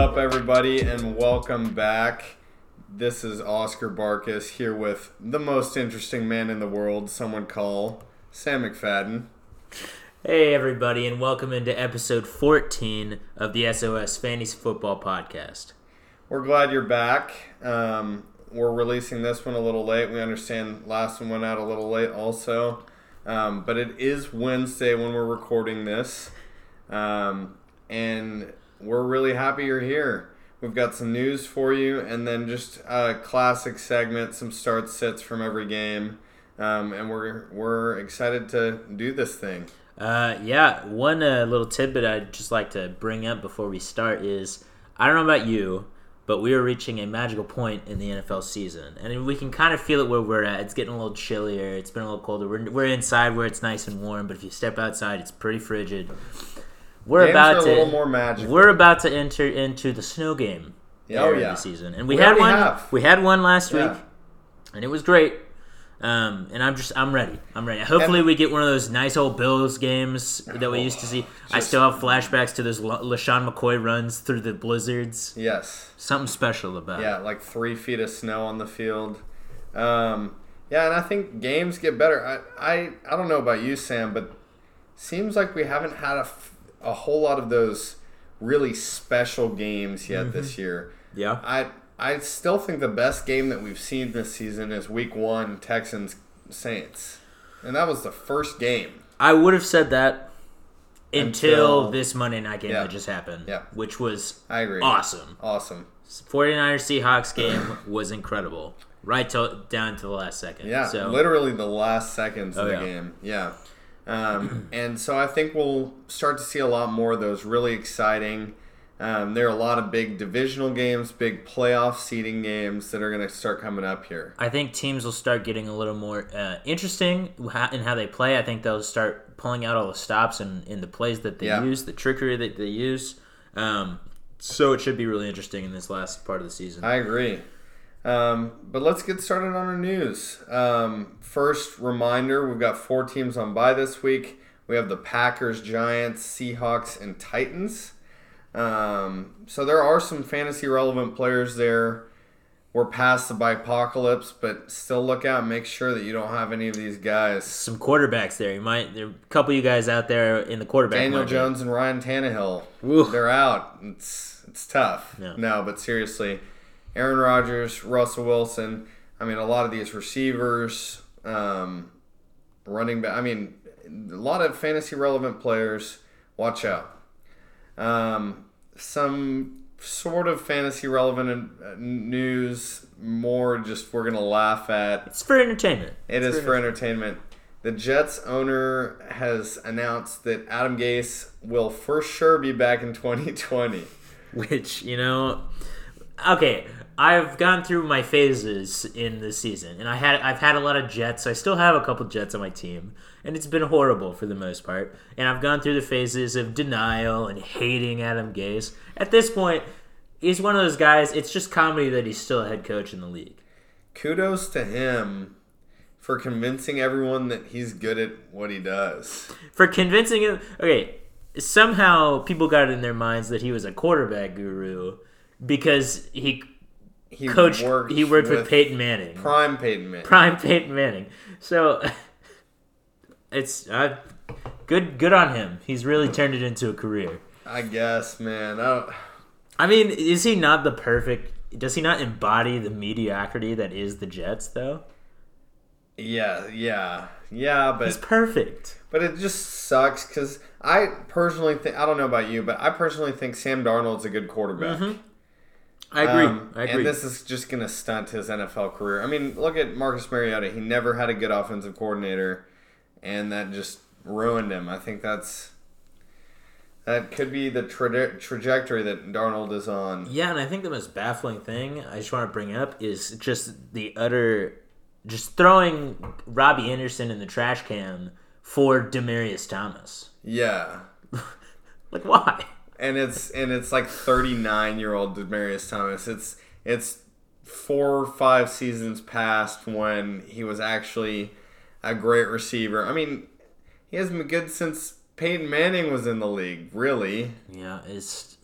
up, everybody, and welcome back. This is Oscar Barkus here with the most interesting man in the world, someone call Sam McFadden. Hey, everybody, and welcome into episode 14 of the SOS Fantasy Football Podcast. We're glad you're back. Um, we're releasing this one a little late. We understand last one went out a little late also. Um, but it is Wednesday when we're recording this. Um, and we're really happy you're here. We've got some news for you, and then just a classic segment, some start sits from every game, um, and we're we're excited to do this thing. Uh, yeah, one uh, little tidbit I'd just like to bring up before we start is I don't know about you, but we are reaching a magical point in the NFL season, and we can kind of feel it where we're at. It's getting a little chillier. It's been a little colder. We're, we're inside where it's nice and warm, but if you step outside, it's pretty frigid. We're Games about to more magical. we're about to enter into the snow game. Yeah, oh, era of yeah. the season, and we, We had one. have. We had one last Yeah. week, and it was great. Um, and I'm just I'm ready. I'm ready. Hopefully, And- we get one of those nice old Bills games that we used to see. I still have flashbacks to those La- LeSean McCoy runs through the blizzards. Yes. Something special about Yeah, it. like three feet of snow on the field. Um, yeah, and I think games get better. I, I, I don't know about you, Sam, but seems like we haven't had a, f- a whole lot of those really special games yet this mm-hmm. year. Yeah. I I still think the best game that we've seen this season is Week One Texans Saints, and that was the first game. I would have said that until, Until- this Monday night game Yeah. that just happened. Yeah. Which was I agree. awesome. Awesome. 49ers Seahawks game was incredible. Right to, down to the last second. Yeah, So literally the last seconds oh, of Oh, the yeah. game. Yeah. Um, and so I think we'll start to see a lot more of those really exciting. Um, there are a lot of big divisional games, big playoff seeding games that are going to start coming up here. I think teams will start getting a little more uh, interesting in how they play. I think they'll start pulling out all the stops and in the plays that they Yeah. use, the trickery that they use. Um, so it should be really interesting in this last part of the season. I agree. Um, but let's get started on our news. Um, first reminder we've got four teams on by this week. We have the Packers, Giants, Seahawks, and Titans. Um, so there are some fantasy relevant players there. We're past the apocalypse, but still look out. And make sure that you don't have any of these guys. Some quarterbacks there. You might there are a couple of you guys out there in the quarterback. Daniel market. Jones and Ryan Tannehill. Woo. They're out. It's it's tough. No, but seriously, Aaron Rodgers, Russell Wilson. I mean, a lot of these receivers, um, running back. I mean, a lot of fantasy relevant players. Watch out. Um, some sort of fantasy relevant uh, news. More just we're gonna laugh at. It's for entertainment. It is for entertainment. The Jets owner has announced that Adam Gase will for sure be back in 2020. which you know okay i've gone through my phases in this season and i had i've had a lot of jets. I still have a couple jets on my team and it's been horrible for the most part. And i've gone through the phases of denial and hating adam gase. At this point he's one of those guys it's just comedy that he's still a head coach in the league. Kudos to him for convincing everyone that he's good at what he does. for convincing him okay somehow people got it in their minds that he was a quarterback guru because he He coached he worked with, Peyton Manning Prime Peyton Manning. prime Peyton Manning. So it's uh, good. Good on him. He's really turned it into a career. I guess, man. I I mean, is he not the perfect? Does he not embody the mediocrity that is the Jets? Though yeah, yeah, yeah, but it's perfect. but it just sucks because I personally think I don't know about you, but I personally think Sam Darnold's a good quarterback. I agree. Um, I agree. And this is just going to stunt his NFL career. I mean, look at Marcus Mariota. He never had a good offensive coordinator, and that just ruined him. I think that's that could be the traje- trajectory that Darnold is on. yeah, and I think the most baffling thing I just want to bring up is just the utter, just throwing Robbie Anderson in the trash can for Demaryius Thomas. Yeah, Like why? And it's and it's like 39 year old Demaryius Thomas. It's it's four or five seasons past when he was actually a great receiver. I mean, he hasn't been good since Peyton Manning was in the league. Really, Yeah, it's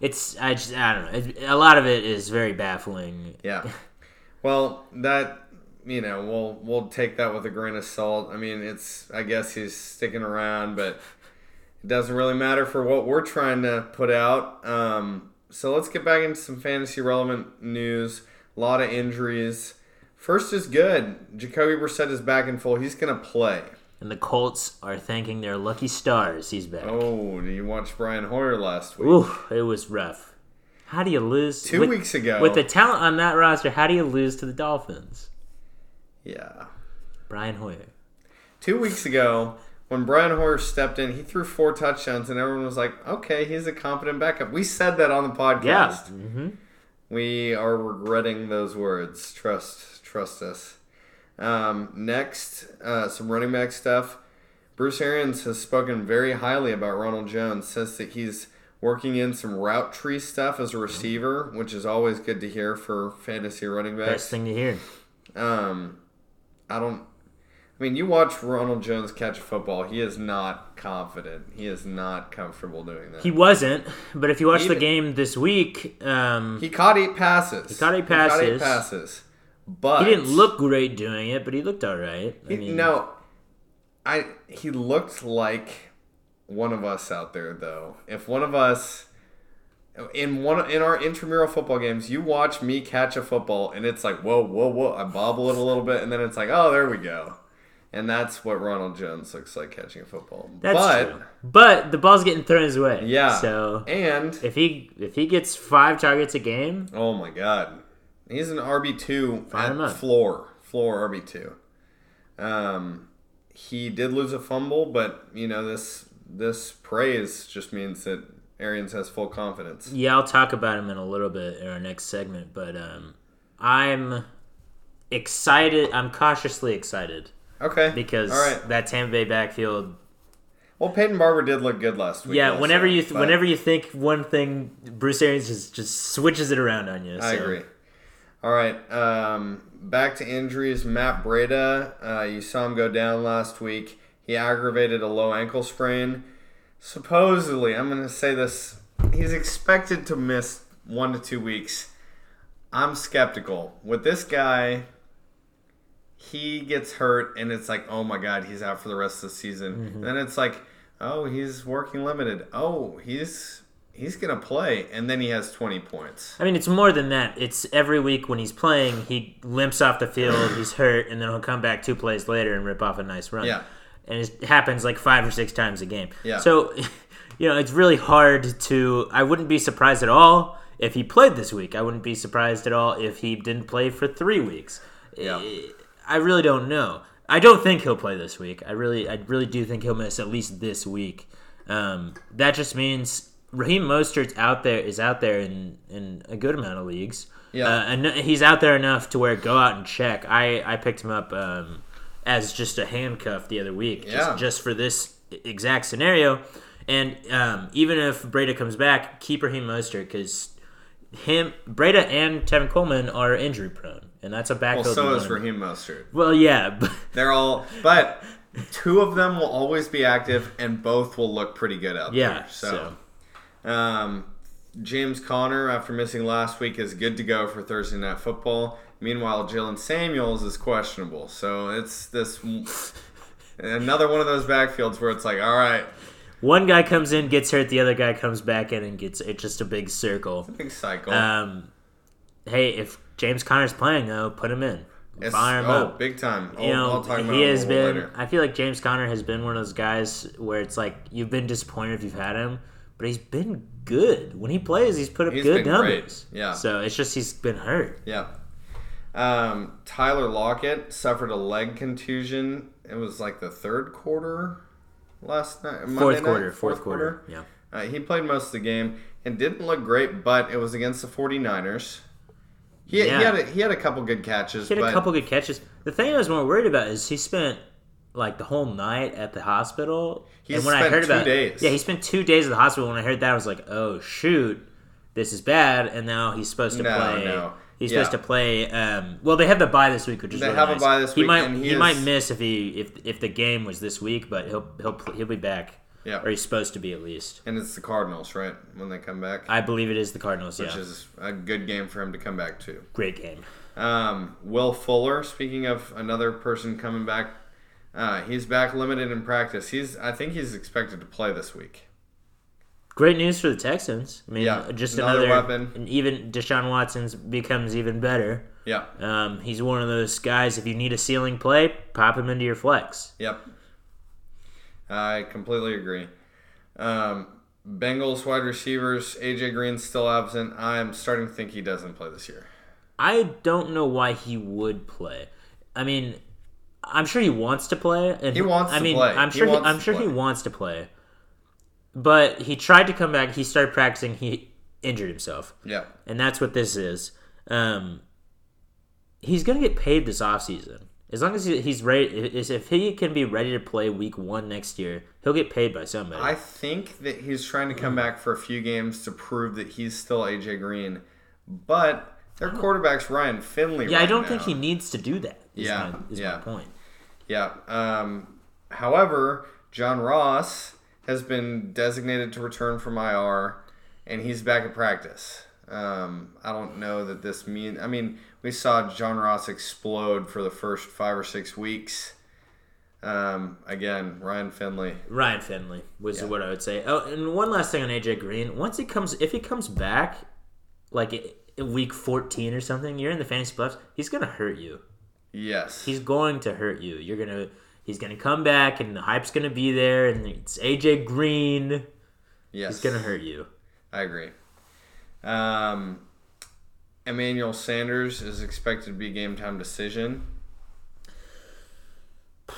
it's I just I don't know. It, a lot of it is very baffling. Yeah. Well, that you know, we'll we'll take that with a grain of salt. I mean, it's I guess he's sticking around, but it doesn't really matter for what we're trying to put out. Um, so let's get back into some fantasy relevant news. A lot of injuries. First is good. Jacoby Brissett is back in full. He's gonna play. And the Colts are thanking their lucky stars he's back. Oh, did you watch Brian Hoyer last week? Ooh, it was rough. How do you lose Two with- weeks ago. with the talent on that roster? How do you lose to the Dolphins? yeah. Brian Hoyer. Two weeks ago, when Brian Hoyer stepped in, he threw four touchdowns, and everyone was like, "Okay, he's a competent backup." We said that on the podcast. Yeah. hmm We are regretting those words. Trust, trust us. Um, next, uh, some running back stuff. Bruce Arians has spoken very highly about Ronald Jones. Says that he's working in some route tree stuff as a receiver, which is always good to hear for fantasy running backs. Best thing to hear. Um, I don't. I mean, you watch Ronald Jones catch a football. He is not confident. He is not comfortable doing that. He wasn't, but if you watch the game this week, um, He caught eight passes. He caught eight passes. He caught eight passes. passes. But he didn't look great doing it, but he looked all right. I He, mean, no, I he looked like one of us out there though. If one of us in one in our intramural football games, you watch me catch a football and it's like whoa whoa whoa, I bobble it a little bit and then it's like oh there we go, and that's what Ronald Jones looks like catching a football. that's but true. But the ball's getting thrown his way. yeah, So and if he if he gets five targets a game, Oh my god. He's an RB two at floor. Floor RB two. Um he did lose a fumble, but you know, this this praise just means that Arians has full confidence. yeah, I'll talk about him in a little bit in our next segment. But um, I'm excited. I'm cautiously excited Okay. because All right. that Tampa Bay backfield. Well Peyton Barber did look good last week. Yeah, also, whenever you whenever you think one thing, Bruce Arians just just switches it around on you. I agree. All right. Um, back to injuries. Matt Breida, uh, you saw him go down last week. He aggravated a low ankle sprain. Supposedly, I'm going to say this, he's expected to miss one to two weeks. I'm skeptical. With this guy, he gets hurt, and it's like, oh my God, he's out for the rest of the season. And then it's like, oh, he's working limited. Oh, he's. He's gonna play, and then he has twenty points. I mean, it's more than that. It's every week when he's playing, he limps off the field, he's hurt, and then he'll come back two plays later and rip off a nice run. Yeah. And it happens like five or six times a game. Yeah. So, you know, it's really hard to. I wouldn't be surprised at all if he played this week. I wouldn't be surprised at all if he didn't play for three weeks. Yeah. Eh, I really don't know. I don't think he'll play this week. I really, I really do think he'll miss at least this week. Um, that just means Raheem Mostert's out there is out there in in a good amount of leagues. Yeah. uh, and he's out there enough to where go out and check. I I picked him up um, as just a handcuff the other week, Yeah. just just for this exact scenario. And um, even if Breida comes back, keep Raheem Mostert because him, Breida, and Tevin Coleman are injury prone, and that's a backfield. Well, so is Raheem Mostert. Well, yeah, but They're all, but two of them will always be active, and both will look pretty good out yeah. there. So, Um, James Conner, after missing last week, is good to go for Thursday Night Football. Meanwhile, Jaylen Samuels is questionable. So it's this another one of those backfields where it's like, all right, one guy comes in, gets hurt, the other guy comes back in and gets it's just a big circle. A big cycle. Um, hey, if James Conner's playing though, put him in. It's- Fire him oh, up. big time. I'll, you know, talk about he has been. later. I feel like James Conner has been one of those guys where it's like you've been disappointed if you've had him, but he's been good when he plays. He's put up He's good been great. numbers. Yeah. So it's just he's been hurt. Yeah. Um, Tyler Lockett suffered a leg contusion. It was like the third quarter last night. Monday Fourth night? quarter. Fourth quarter. Yeah. Uh, he played most of the game and didn't look great, but it was against the 49ers. He, Yeah. he had a, he had a couple good catches. He had a couple good catches. The thing I was more worried about is he spent like the whole night at the hospital. He and when I spent heard two about days. yeah, he spent two days at the hospital. When I heard that, I was like, oh shoot, this is bad. And now he's supposed to No, play. no. He's Yeah. supposed to play. Um, well, they have the bye this week, which is They really have a bye this he week, Might, and he he is- might miss if he if if the game was this week, but he'll he'll he'll be back. Yeah. or he's supposed to be at least. And it's the Cardinals, right? When they come back, I believe it is the Cardinals. which Yeah, is a good game for him to come back to. great game. Um, Will Fuller, speaking of another person coming back, uh, he's back limited in practice. He's, I think he's expected to play this week. Great news for the Texans. I mean, Yeah, just another another, weapon. And even Deshaun Watson's becomes even better. Yeah. Um, he's one of those guys. If you need a ceiling play, pop him into your flex. Yep. I completely agree. Um, Bengals wide receivers, AJ Green's still absent. I'm starting to think he doesn't play this year. I don't know why he would play. I mean, I'm sure he wants to play, and He wants I to mean, play. I'm sure. He wants I'm to sure he play. wants to play. But he tried to come back. He started practicing. He injured himself, Yeah. and that's what this is. Um, he's gonna get paid this offseason. As long as he's ready, is if he can be ready to play week one next year, he'll get paid by somebody. I think that he's trying to come back for a few games to prove that he's still AJ Green, but their quarterback's Ryan Finley. yeah, I don't now. think he needs to do that. Is Yeah, my, is yeah. my point. Yeah. Um, however, John Ross has been designated to return from IR, and he's back at practice. Um, I don't know that this mean. I mean, we saw John Ross explode for the first five or six weeks. Um, again, Ryan Finley. Ryan Finley was Yeah. what I would say. Oh, and one last thing on AJ Green. Once he comes, if he comes back, like week fourteen or something, you're in the fantasy playoffs. He's gonna hurt you. Yes. He's going to hurt you. You're gonna. He's gonna come back, and the hype's gonna be there, and it's AJ Green. yes. He's gonna hurt you. I agree. Um, Emmanuel Sanders is expected to be game time decision.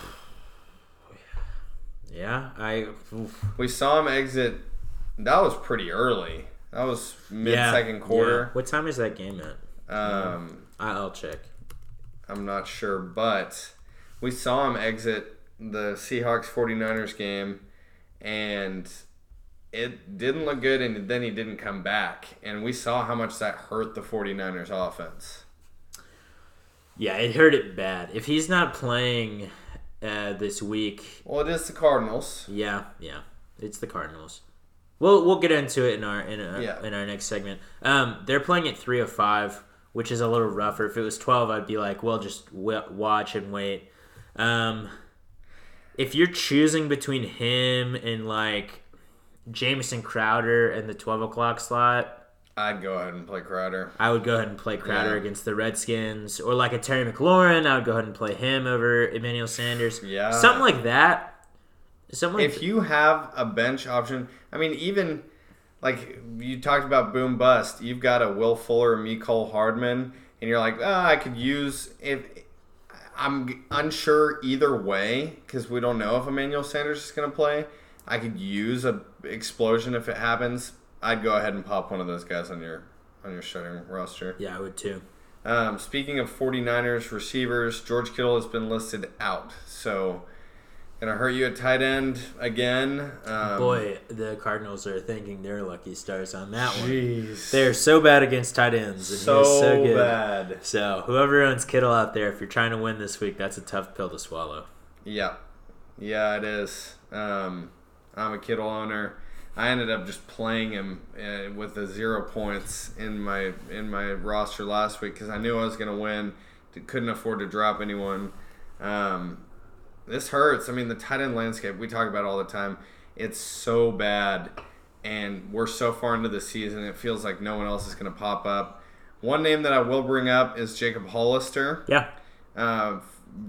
Yeah, I. oof. We saw him exit. That was pretty early. That was mid Yeah, second yeah. quarter. What time is that game at? Um, I'll check. I'm not sure, but we saw him exit the Seahawks 49ers game, and it didn't look good, and then he didn't come back. And we saw how much that hurt the 49ers offense. Yeah, it hurt it bad. If he's not playing uh, this week, Well, it is the Cardinals. Yeah, yeah, it's the Cardinals. We'll we'll get into it in our in, our Yeah. in our next segment. Um, they're playing at three of five, which is a little rougher. If it was twelve, I'd be like, well, just w- watch and wait. Um, if you're choosing between him and like Jameson Crowder in the twelve o'clock slot, I'd go ahead and play Crowder. I would go ahead and play Crowder Yeah. against the Redskins, or like a Terry McLaurin. I would go ahead and play him over Emmanuel Sanders. Yeah. something like that. Something like if you have a bench option, I mean, even like you talked about boom bust, you've got a Will Fuller, Mecole Hardman, and you're like, ah, I could use if I'm unsure either way because we don't know if Emmanuel Sanders is going to play. I could use a explosion if it happens. I'd go ahead and pop one of those guys on your on your starting roster. yeah, I would too. Um, speaking of 49ers receivers, George Kittle has been listed out. So, gonna hurt you at tight end again. Um, Boy, the Cardinals are thinking they're lucky stars on that one. They're so bad against tight ends. And so, so good. bad. So whoever owns Kittle out there, if you're trying to win this week, that's a tough pill to swallow. Yeah, yeah, it is. Um, I'm a Kittle owner. I ended up just playing him uh, with the zero points in my in my roster last week because I knew I was gonna win. Couldn't afford to drop anyone. Um, this hurts. I mean, the tight end landscape we talk about all the time. It's so bad, and we're so far into the season. It feels like no one else is gonna pop up. One name that I will bring up is Jacob Hollister. Yeah. Uh,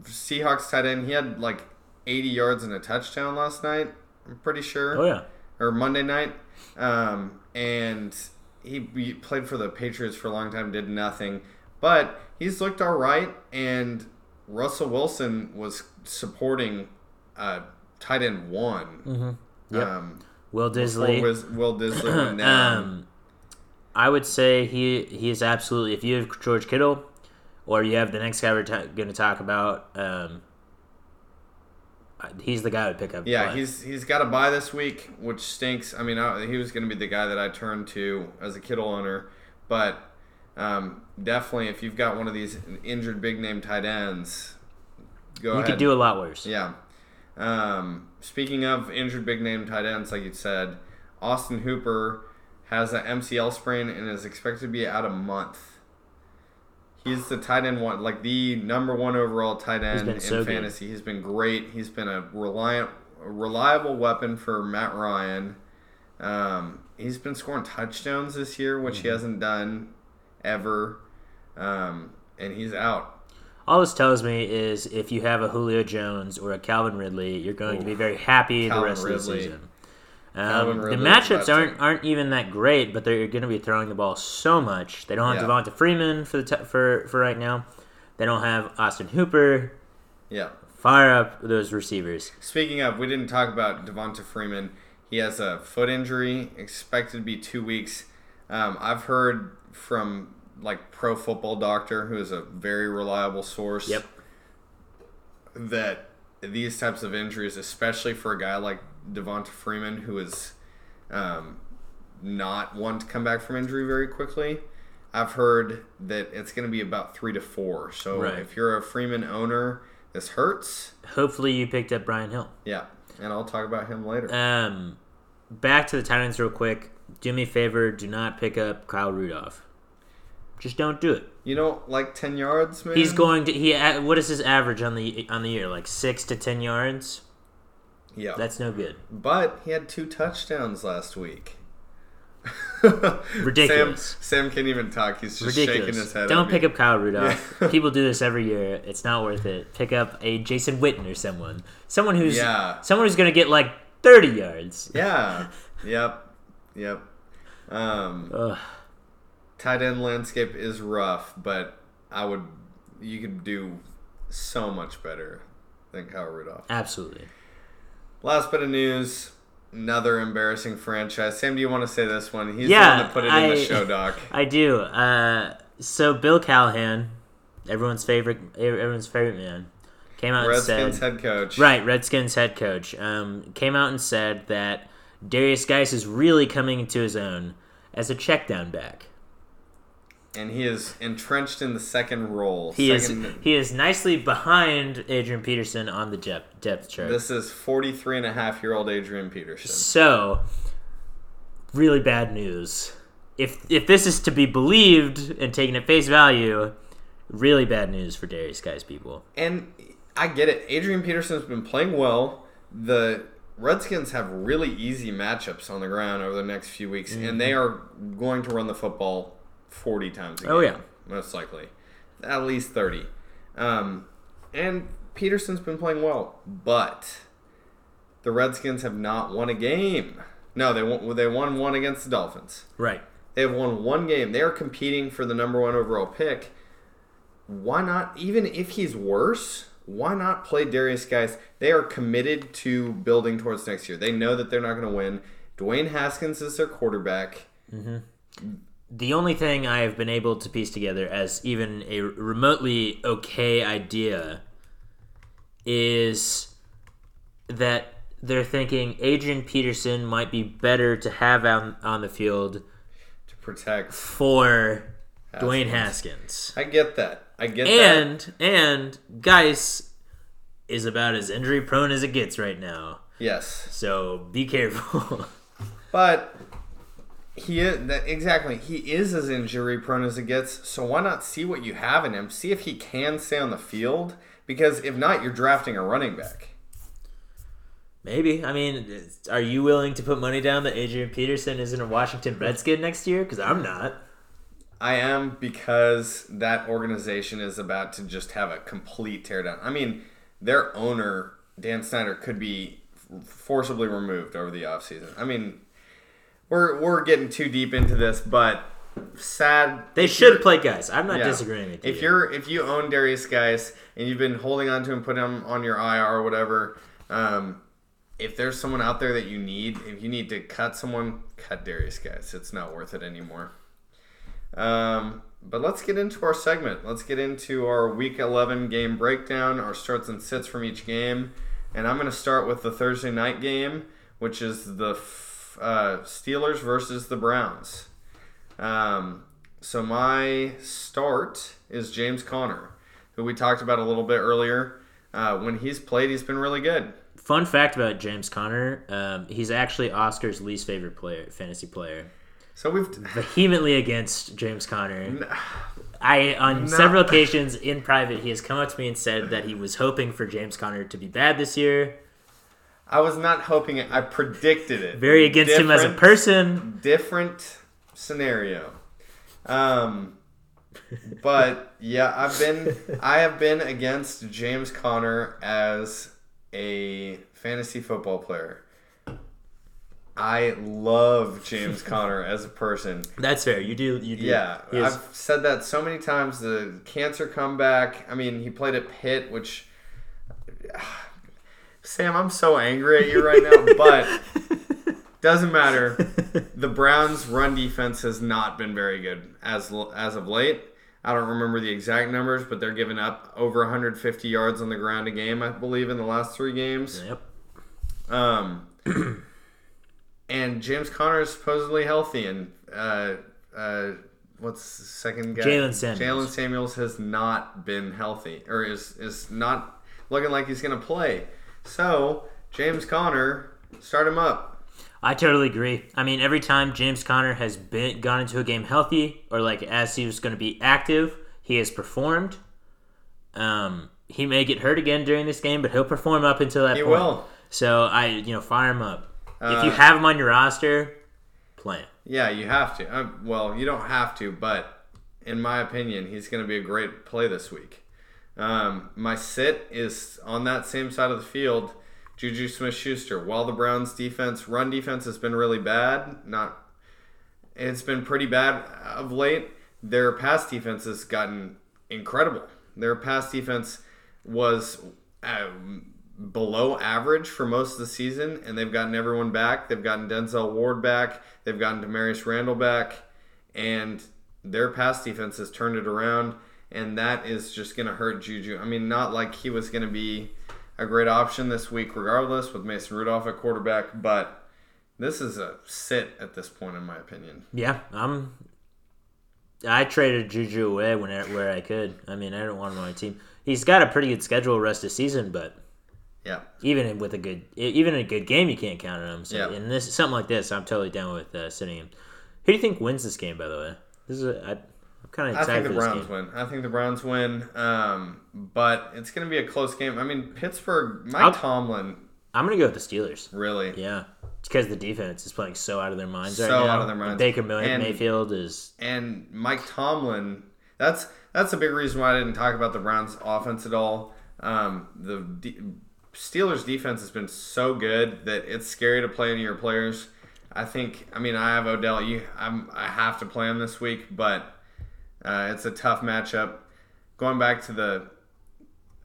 Seahawks tight end. He had like 80 yards and a touchdown last night. I'm pretty sure, Oh yeah. or Monday night. Um, and he, he played for the Patriots for a long time, did nothing, but he's looked all right. And Russell Wilson was supporting uh, tight end one. Mm-hmm. Yep. Um, Will Dissly. Wiz- Will Dissly um, I would say he he is absolutely. If you have George Kittle, or you have the next guy we're ta- going to talk about, um, he's the guy would pick up. Yeah, he's he's got a buy this week, which stinks. I mean, I, he was going to be the guy that I turned to as a Kittle owner, but um, definitely if you've got one of these injured big name tight ends, go you ahead. could do a lot worse. Yeah. Um, speaking of injured big name tight ends, like you said, Austin Hooper has an MCL sprain and is expected to be out a month. He's the tight end one, like the number one overall tight end in so good. fantasy. He's been great. He's been a reliant, reliable weapon for Matt Ryan. Um, he's been scoring touchdowns this year, which Mm-hmm. he hasn't done ever. Um, and he's out. All this tells me is if you have a Julio Jones or a Calvin Ridley, you're going to be very happy Calvin the rest of the season. Um, the matchups aren't aren't even that great, but they're going to be throwing the ball so much. They don't have Yeah. Devonta Freeman for the t- for for right now. They don't have Austin Hooper. Yeah. Fire up those receivers. Speaking of, we didn't talk about Devonta Freeman. He has a foot injury, expected to be two weeks. Um, I've heard from like Pro Football Doctor, who is a very reliable source, Yep. that these types of injuries, especially for a guy like Devonta Freeman, who is um, not one to come back from injury very quickly, I've heard that it's going to be about three to four. So Right. if you're a Freeman owner, this hurts. Hopefully, you picked up Brian Hill. Yeah, and I'll talk about him later. Um, back to the Titans real quick. Do me a favor. Do not pick up Kyle Rudolph. Just don't do it. You don't like ten yards, man. He's going to he. What is his average on the on the year? Like six to ten yards. Yeah, That's no good. but he had two touchdowns last week. Ridiculous. Sam, Sam can't even talk. He's just shaking his head. Don't pick me. up Kyle Rudolph. Yeah. People do this every year. It's not worth it. Pick up a Jason Witten or someone. Someone who's Yeah. someone who's going to get like thirty yards. Yeah. Yep. Yep. Um, Ugh. tight end landscape is rough, but I would. You could do so much better than Kyle Rudolph. Absolutely. Last bit of news. Another embarrassing franchise. Sam, do you want to say this one? He's Yeah, the one that put it in the show doc. I do. Uh, so Bill Callahan, everyone's favorite, everyone's favorite man, came out and Redskins said, head coach. right, Redskins head coach, um, came out and said that Derrius Guice is really coming into his own as a check down back. And he is entrenched in the second role. He second, is he is nicely behind Adrian Peterson on the depth depth chart. This is 43 and a half year old Adrian Peterson. So, really bad news. If if this is to be believed and taken at face value, really bad news for Derrius Guice people. And I get it. Adrian Peterson's been playing well. The Redskins have really easy matchups on the ground over the next few weeks, and they mm-hmm. are going to run the football 40 times a game. Oh, yeah. Most likely. At least 30. Um, and Peterson's been playing well, but the Redskins have not won a game. No, they won, they won one against the Dolphins. Right. They have won one game. They are competing for the number one overall pick. Why not? Even if he's worse, why not play Derrius Guice? They are committed to building towards next year. They know that they're not going to win. Dwayne Haskins is their quarterback. The only thing I have been able to piece together as even a remotely okay idea is that they're thinking Adrian Peterson might be better to have on, on the field to protect. for Dwayne Haskins. I get that. I get that. And and Guice is about as injury prone as it gets right now. Yes, So be careful. but he is that, exactly. He is as injury prone as it gets. So why not see what you have in him? See if he can stay on the field. Because if not, you're drafting a running back. Maybe. I mean, are you willing to put money down that Adrian Peterson isn't a Washington Redskin next year? Because I'm not. I am because that organization is about to just have a complete teardown. I mean, their owner, Dan Snyder, could be forcibly removed over the offseason. I mean, we're we're getting too deep into this, but sad. They should play Guice. I'm not yeah. disagreeing with you. If you're if you own Derrius Guice and you've been holding on to him, put him on your IR or whatever, um, if there's someone out there that you need, if you need to cut someone, cut Derrius Guice. It's not worth it anymore. Um, but let's get into our segment. Let's get into our Week 11 game breakdown, our starts and sits from each game, and I'm going to start with the Thursday night game, which is the f- uh, Steelers versus the Browns. Um, so my start is James Conner, who we talked about a little bit earlier. uh, when he's played, he's been really good. Fun fact about James Conner: um, he's actually Oscar's least favorite player, fantasy player. So we've Vehemently against James Conner. I on several occasions in private, he has come up to me and said that he was hoping for James Conner to be bad this year. I was not hoping it. I predicted it. Very against him as a person. different scenario. Um, but yeah, I've been I have been against James Conner as a fantasy football player. I love James Conner as a person. That's fair. You do. You do. Yeah, I've said that so many times. The cancer comeback. I mean, he played at Pitt, which Sam, I'm so angry at you right now, but doesn't matter. The Browns' run defense has not been very good as as of late. I don't remember the exact numbers, but they're giving up over 150 yards on the ground a game, I believe, in the last three games. Yep. Um, and James Conner is supposedly healthy, and uh, uh, what's the second guy? Jaylen Samuels. Jaylen Samuels has not been healthy, or is is not looking like he's going to play. So James Conner, start him up. I totally agree. I mean, every time James Conner has been gone into a game healthy, or like as he was going to be active, he has performed. Um, he may get hurt again during this game, but he'll perform up until that He point. will. So I, you know, fire him up. if you Uh, have him on your roster, play him. Yeah, you have to. Uh, well, you don't have to, but in my opinion, he's going to be a great play this week. Um, my sit is on that same side of the field. Juju Smith-Schuster. While the Browns' defense, run defense, has been really bad, not it's been pretty bad of late. Their pass defense has gotten incredible. Their pass defense was uh, below average for most of the season, and they've gotten everyone back. They've gotten Denzel Ward back. They've gotten Damarious Randall back, and their pass defense has turned it around. And that is just going to hurt Juju. I mean, not like he was going to be a great option this week, regardless, with Mason Rudolph at quarterback, but this is a sit at this point, in my opinion. Yeah, I'm. I traded Juju away when where I could. I mean, I don't want him on my team. He's got a pretty good schedule rest of the season, but Yeah. even with a good, even in a good game, you can't count on him. So Yeah. in this something like this, I'm totally down with uh, sitting him. Who do you think wins this game? By the way, this is a, I, I'm kind of I think the Browns win. I think the Browns win, um, but it's going to be a close game. I mean, Pittsburgh, Mike I'll- Tomlin, I'm gonna go with the Steelers. really. Yeah, it's because the defense is playing so out of their minds right So out of their minds. Baker And- Mayfield is And Mike Tomlin, that's that's a big reason why I didn't talk about the Browns' offense at all. Um, the de- Steelers' defense has been so good that it's scary to play any of your players. I think. I mean, I have Odell. You, I'm, I have to play him this week, but uh, it's a tough matchup. Going back to the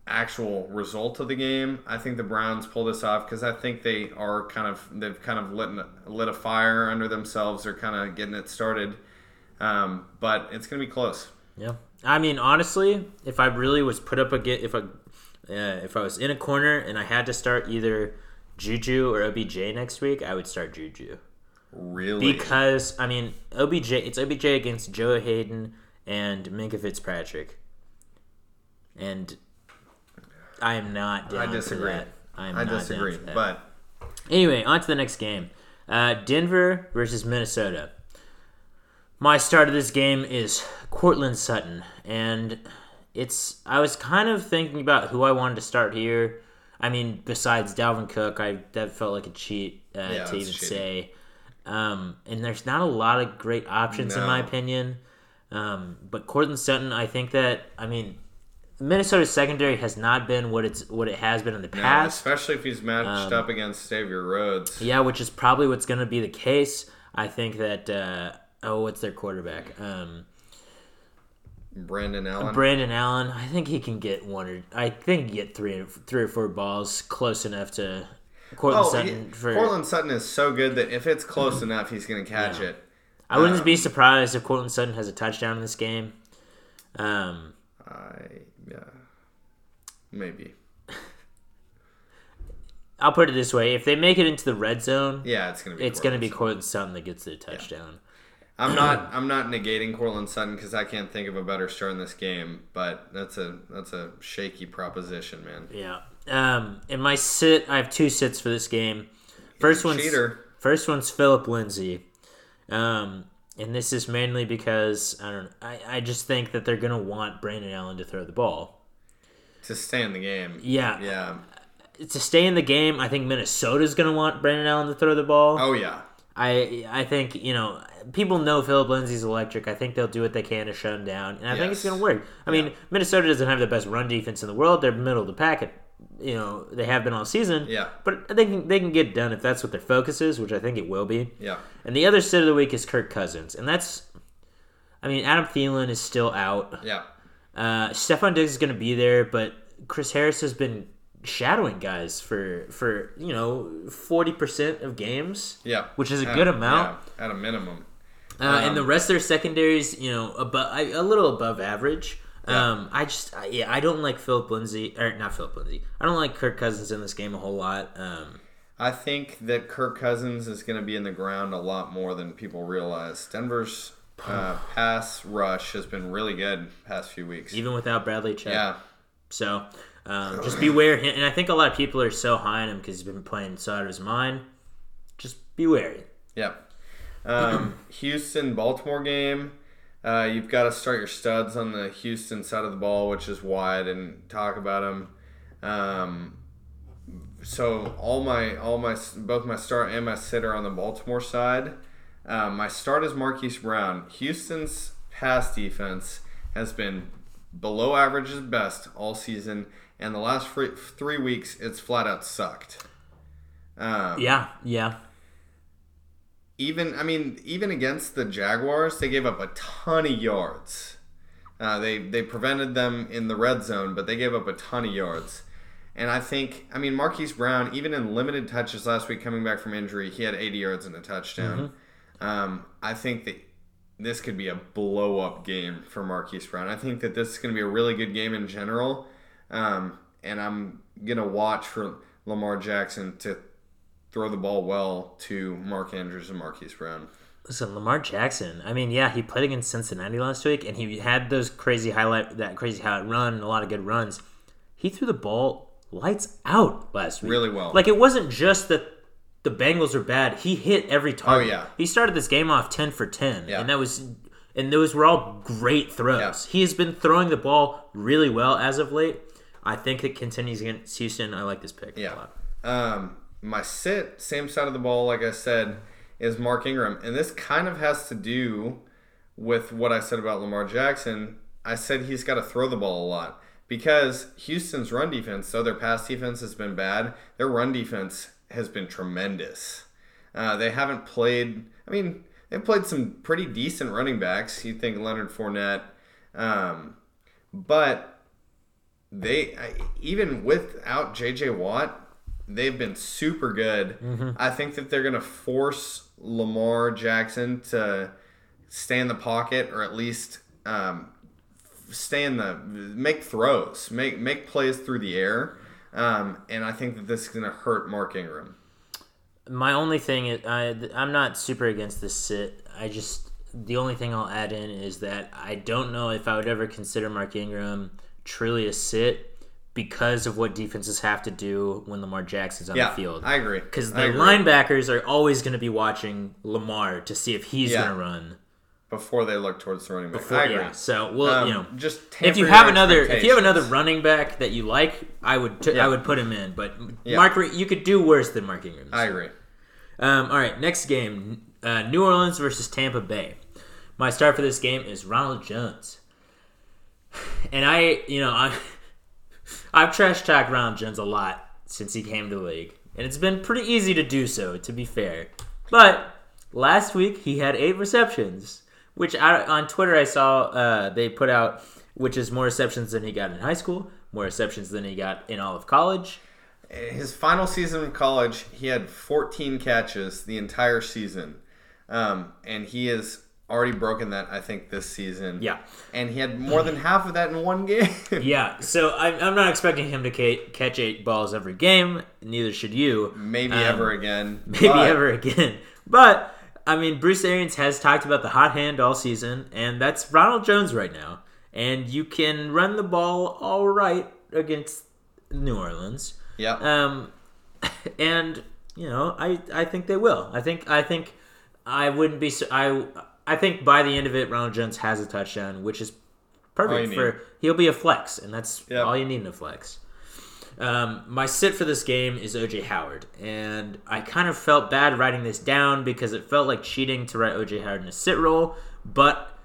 actual result of the game, I think the Browns pull this off because I think they are kind of they've kind of lit lit a fire under themselves. They're kind of getting it started, um, but it's gonna be close. Yeah, I mean, honestly, if I really was put up against, if I, uh, if I was in a corner and I had to start either Juju or OBJ next week, I would start Juju Really, because I mean, OBJ, it's OBJ against Joe Haden and Minkah Fitzpatrick, and I am not down I disagree. I am I disagree, down for that. but Anyway, on to the next game. Uh, Denver versus Minnesota. My start of this game is Courtland Sutton, and it's. I was kind of thinking about who I wanted to start here. I mean, besides Dalvin Cook, I that felt like a cheat uh, Yeah, to even say. Um, and there's not a lot of great options in my opinion. Um, but Courtland Sutton, I think that I mean, Minnesota's secondary has not been what it's what it has been in the no, past. especially if he's matched Um, up against Xavier Rhodes. Yeah, which is probably what's going to be the case. I think that uh, oh, what's their quarterback? Um, Brandon Allen. Brandon Allen. I think he can get one or I think he can get three three or four balls close enough to Courtland oh, Sutton he- for. Courtland Sutton is so good that if it's close enough, he's gonna catch Yeah. it. I wouldn't um, be surprised if Courtland Sutton has a touchdown in this game. Um, I yeah, maybe. I'll put it this way: if they make it into the red zone, Yeah, it's gonna be. it's going to be Courtland Courtland Sutton that gets the touchdown. I'm not I'm not negating Courtland Sutton because I can't think of a better start in this game, but that's a that's a shaky proposition, man. Yeah. Um, in my sit, I have two sits for this game. First one's Cheater. first one's Phillip Lindsay, um, and this is mainly because I don't. I, I just think that they're gonna want Brandon Allen to throw the ball. To stay in the game. Yeah. Yeah. To stay in the game, I think Minnesota's gonna want Brandon Allen to throw the ball. Oh yeah. I I think you know people know Phillip Lindsay's electric. I think they'll do what they can to shut him down, and I think it's going to work. I mean, Minnesota doesn't have the best run defense in the world. They're middle of the pack. You know, they have been all season. Yeah. but they can they can get done if that's what their focus is, which I think it will be. Yeah. And the other sit of the week is Kirk Cousins, and that's, I mean, Adam Thielen is still out. Yeah. Uh, Stefon Diggs is going to be there, but Chris Harris has been shadowing guys for for you know forty percent of games. Yeah. Which is a At- good amount. Yeah, at a minimum. Uh, and Um, the rest of their secondaries, you know, above, a little above average. Um, I just, I, yeah, I don't like Phillip Lindsay, or not Phillip Lindsay. I don't like Kirk Cousins in this game a whole lot. Um, I think that Kirk Cousins is going to be in the ground a lot more than people realize. Denver's uh, pass rush has been really good past few weeks. even without Bradley Chubb. Yeah. So um, just beware. And I think a lot of people are so high on him because he's been playing so out of his mind. Just be wary. Yeah. Um, Houston Baltimore game. Uh, you've got to start your studs on the Houston side of the ball, which is I didn't talk about them. Um, so all my all my both my start and my sitter on the Baltimore side. Um, my start is Marquise Brown. Houston's pass defense has been below average at best all season, and the last three, three weeks it's flat out sucked. Um, Yeah, yeah. Even I mean, even against the Jaguars, they gave up a ton of yards. Uh, they they prevented them in the red zone, but they gave up a ton of yards. And I think, I mean, Marquise Brown, even in limited touches last week, coming back from injury, he had 80 yards and a touchdown. Um, I think that this could be a blow up game for Marquise Brown. I think that this is going to be a really good game in general. Um, and I'm going to watch for Lamar Jackson to throw the ball well to Mark Andrews and Marquise Brown. Listen, Lamar Jackson. I mean, yeah, he played against Cincinnati last week, and he had those crazy highlight, that crazy highlight run, a lot of good runs. He threw the ball lights out last week, Really well. Like it wasn't just that the Bengals are bad. He hit every target. Oh, yeah. he started this game off ten for ten, Yeah. and that was, and those were all great throws. Yeah. He has been throwing the ball really well as of late. I think it continues against Houston. I like this pick. a Yeah. lot. Um, my sit, same side of the ball, like I said, is Mark Ingram. And this kind of has to do with what I said about Lamar Jackson. I said he's got to throw the ball a lot because Houston's run defense, though their pass defense has been bad, their run defense has been tremendous. Uh, they haven't played, I mean, they've played some pretty decent running backs. You think Leonard Fournette. Um, but they even without JJ Watt, they've been super good. I think that they're going to force Lamar Jackson to stay in the pocket or at least um, stay in the make throws, make make plays through the air. Um, and I think that this is going to hurt Mark Ingram. My only thing is, I, I'm not super against this sit. I just, the only thing I'll add in is that I don't know if I would ever consider Mark Ingram truly a sit because of what defenses have to do when Lamar Jackson's on Yeah, the field. I agree. Because the agree. linebackers are always going to be watching Lamar to see if he's Yeah. going to run. before they look towards the running back. Before- I agree. yeah, so well, Um, you know, just if you have another, if you have another running back that you like, I would, t- Yeah. I would put him in. But Yeah. Mark, you could do worse than Mark Ingram. I agree. Um, all right, next game: uh, New Orleans versus Tampa Bay. My start for this game is Ronald Jones, and I, you know, I, I've trash talked Ronald Jones a lot since he came to the league, and it's been pretty easy to do so, to be fair. But last week he had eight receptions, which I, on Twitter I saw uh, they put out, which is more receptions than he got in high school, more receptions than he got in all of college. his final season of college, he had 14 catches the entire season, um, and he has already broken that. I think this season. Yeah. and he had more than half of that in one game. Yeah, so I'm, I'm not expecting him to ca- catch eight balls every game. Neither should you. Maybe Um, ever again. Maybe but ever again. But I mean, Bruce Arians has talked about the hot hand all season, and that's Ronald Jones right now. And you can run the ball all right against New Orleans. Yeah. Um, and you know, I I think they will. I think I think I wouldn't be. I I think by the end of it, Ronald Jones has a touchdown, which is perfect need. for. He'll be a flex, and that's Yep. all you need in a flex. Um, my sit for this game is OJ Howard, and I kind of felt bad writing this down because it felt like cheating to write OJ Howard in a sit role, but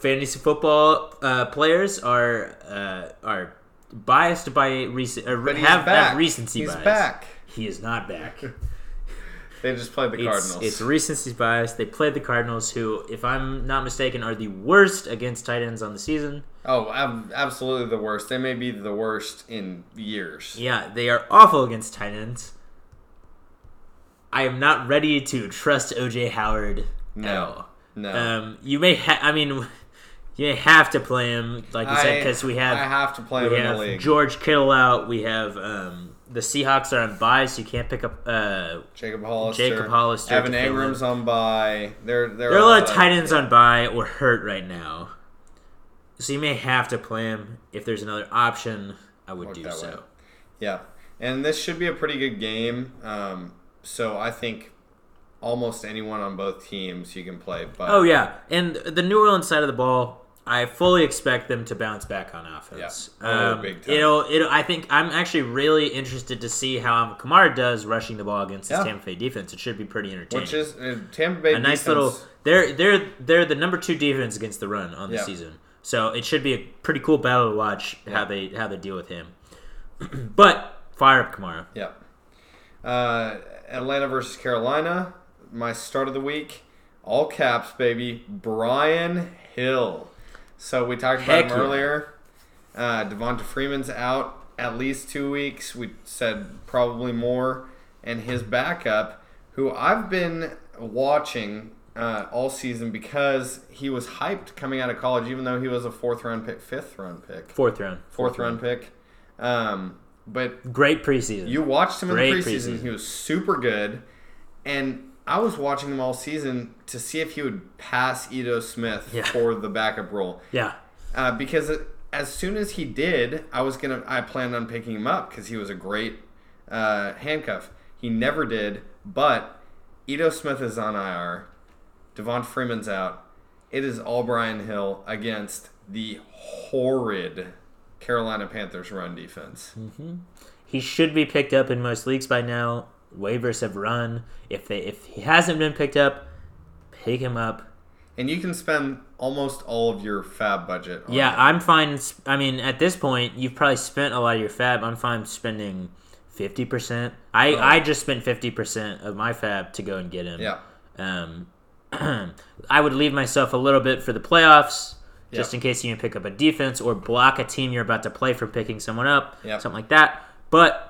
fantasy football uh, players are uh, are biased by recent uh, have recency He's bias. back. He is not back. They just played the It's, Cardinals. it's recency bias. They played the Cardinals, who, if I'm not mistaken, are the worst against tight ends on the season. oh, ab- absolutely the worst. They may be the worst in years. Yeah, they are awful against tight ends. I am not ready to trust OJ Howard No. at all. No. Um, you may, ha- I mean, you have to play him, like you said, because we have I have to play we him in the league. George Kittle out. We have um, the Seahawks are on bye, so you can't pick up. Uh, Jacob Hollister. Jacob Hollister Evan to fill in. Engram's on by. They're, they're there are a lot of tight ends on bye or hurt right now, so you may have to play him. If there's another option, I would Work do so. way. Yeah, and this should be a pretty good game. Um, so I think almost anyone on both teams you can play. But Oh yeah, and the New Orleans side of the ball, I fully expect them to bounce back on offense. Yeah. Um, big time. It'll, it'll. I think I'm actually really interested to see how Kamara does rushing the ball against Yeah. this Tampa Bay defense. It should be pretty entertaining. which is uh, Tampa Bay a nice defense- little. They're they're they're the number two defense against the run on the Yeah. season, so it should be a pretty cool battle to watch Yeah. how they how they deal with him. but fire up Kamara. Yeah. Uh, Atlanta versus Carolina. My start of the week. All caps, baby. Brian Hill. So we talked about Heck him yeah. earlier. Uh, Devonta Freeman's out at least two weeks. We said probably more. And his backup, who I've been watching uh, all season because he was hyped coming out of college, even though he was a fourth round pick, fifth round pick, Fourth round. fourth round pick. Um, but Great preseason. you watched him in the preseason. preseason. He was super good, and I was watching him all season to see if he would pass Ito Smith Yeah. for the backup role. yeah. Uh, because it, as soon as he did, I was gonna. I planned on picking him up because he was a great uh, handcuff. He never did, but Ito Smith is on IR. Devon Freeman's out. It is all Brian Hill against the horrid Carolina Panthers run defense. He should be picked up in most leagues by now. Waivers have run. If they if he hasn't been picked up, pick him up. And you can spend almost all of your FAAB budget. On Yeah. I'm fine. I mean, at this point, you've probably spent a lot of your FAAB. I'm fine spending fifty percent. I Oh. I just spent fifty percent of my FAAB to go and get him. yeah, Um, I would leave myself a little bit for the playoffs, just Yeah. in case you can pick up a defense or block a team you're about to play from picking someone up, Yeah. something like that. But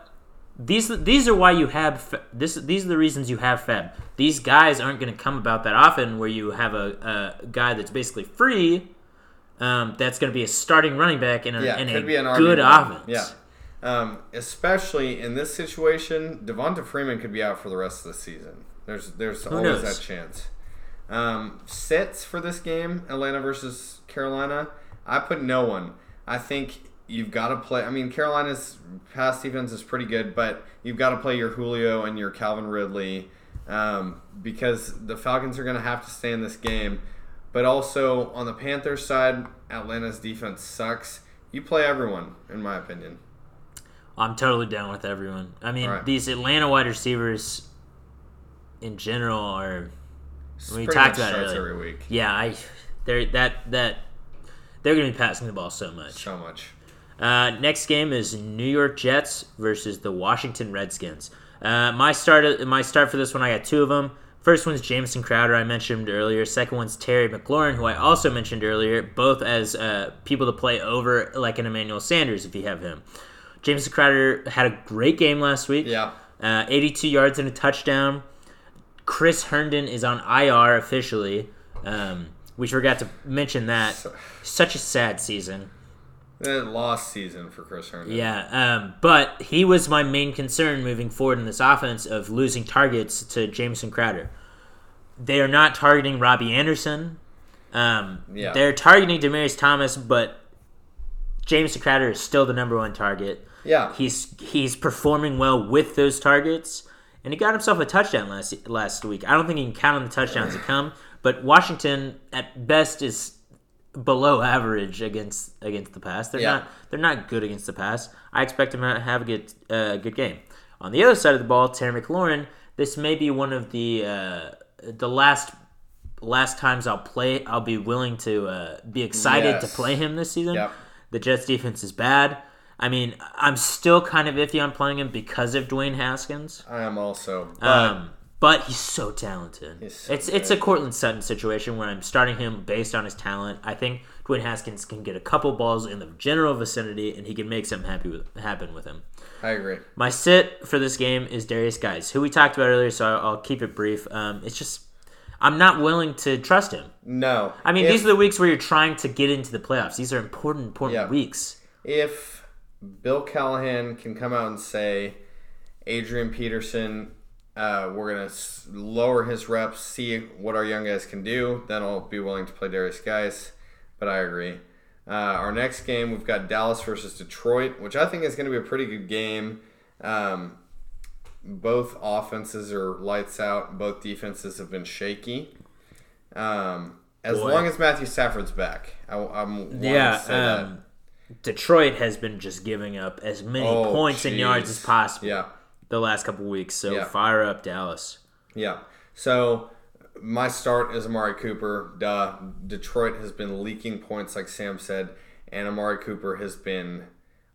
these these are why you have this. These are the reasons you have FAAB. These guys aren't going to come about that often, where you have a, a guy that's basically free. Um, that's going to be a starting running back in a, yeah, in could a be an good RB1. offense. Yeah, um, especially in this situation, Devonta Freeman could be out for the rest of the season. There's there's always knows? that chance. Um, sits for this game, Atlanta versus Carolina. I put no one. I think you've got to play. I mean, Carolina's pass defense is pretty good, but you've got to play your Julio and your Calvin Ridley um, because the Falcons are going to have to stay in this game. But also on the Panthers side, Atlanta's defense sucks. You play everyone, in my opinion. I'm totally down with everyone. I mean, Alright. these Atlanta wide receivers in general are We talked much about it earlier. every week. Yeah, I they're that that they're going to be passing the ball so much. So much. Uh, next game is New York Jets versus the Washington Redskins. Uh, my start my start for this one, I got two of them. First one's Jameson Crowder, I mentioned earlier. Second one's Terry McLaurin, who I also mentioned earlier, both as uh, people to play over like an Emmanuel Sanders if you have him. Jameson Crowder had a great game last week. Yeah. Uh, 82 yards and a touchdown. Chris Herndon is on IR officially. Um, we forgot to mention that. Such a sad season. That lost season for Chris Herndon. Yeah, um, but he was my main concern moving forward in this offense of losing targets to Jameson Crowder. They are not targeting Robbie Anderson. Um, Yeah. They're targeting Demaryius Thomas, but Jameson Crowder is still the number one target. Yeah. He's he's performing well with those targets, and he got himself a touchdown last last week. I don't think he can count on the touchdowns to come, but Washington at best is below average against against the pass. They're Yeah. not they're not good against the pass. I expect him to have a good uh, good game. On the other side of the ball, Terry McLaurin. This may be one of the uh, the last last times I'll play. I'll be willing to uh, be excited Yes. to play him this season. Yep. The Jets defense is bad. I mean, I'm still kind of iffy on playing him because of Dwayne Haskins. I am also. But Um, but he's so talented. He's so it's it's a good. Courtland Sutton situation where I'm starting him based on his talent. I think Dwayne Haskins can get a couple balls in the general vicinity, and he can make something happy with, happen with him. I agree. My sit for this game is Derrius Guice, who we talked about earlier, so I'll, I'll keep it brief. Um, it's just I'm not willing to trust him. No. I mean, if, these are the weeks where you're trying to get into the playoffs. These are important, important Yeah. weeks. if Bill Callahan can come out and say, Adrian Peterson, uh, we're gonna lower his reps, see what our young guys can do, then I'll be willing to play Derrius Guice. But I agree. Uh, our next game, we've got Dallas versus Detroit, which I think is going to be a pretty good game. Um, both offenses are lights out. Both defenses have been shaky. Um, as Boy. long as Matthew Stafford's back, I, am Yeah, to say that. um, Detroit has been just giving up as many Oh, points and yards as possible Yeah, the last couple weeks. So Yeah. fire up Dallas. yeah. So my start is Amari Cooper. Duh. Detroit has been leaking points, like Sam said, and Amari Cooper has been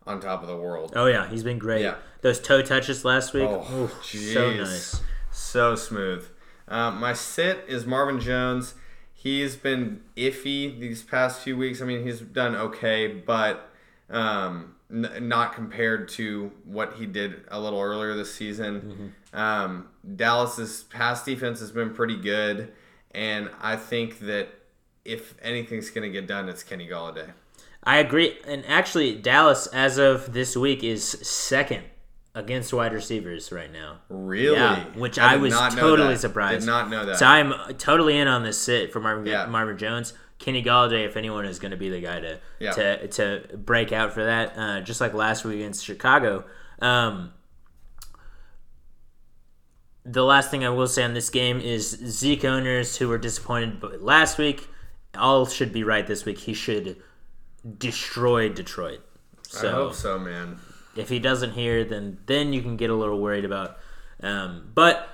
on top of the world. Oh yeah, he's been great. Yeah. Those toe touches last week, Oh, jeez. so nice. So smooth. Um, my sit is Marvin Jones. He's been iffy these past few weeks. I mean, he's done okay, but um, n- not compared to what he did a little earlier this season. Um, Dallas's pass defense has been pretty good, and I think that if anything's going to get done, it's Kenny Golladay. I agree. And actually, Dallas, as of this week, is second against wide receivers right now. Really? Yeah, which I, did was totally surprised. Did not know that. So I'm totally in on this sit for Marvin, Yeah. Marvin Jones. Kenny Golladay, if anyone is going to be the guy to Yeah. to to break out for that, uh, just like last week against Chicago. Um, the last thing I will say on this game is Zeke owners who were disappointed last week, all should be right this week. He should destroy Detroit. So I hope so, man. if he doesn't hear, then then you can get a little worried about. Um, but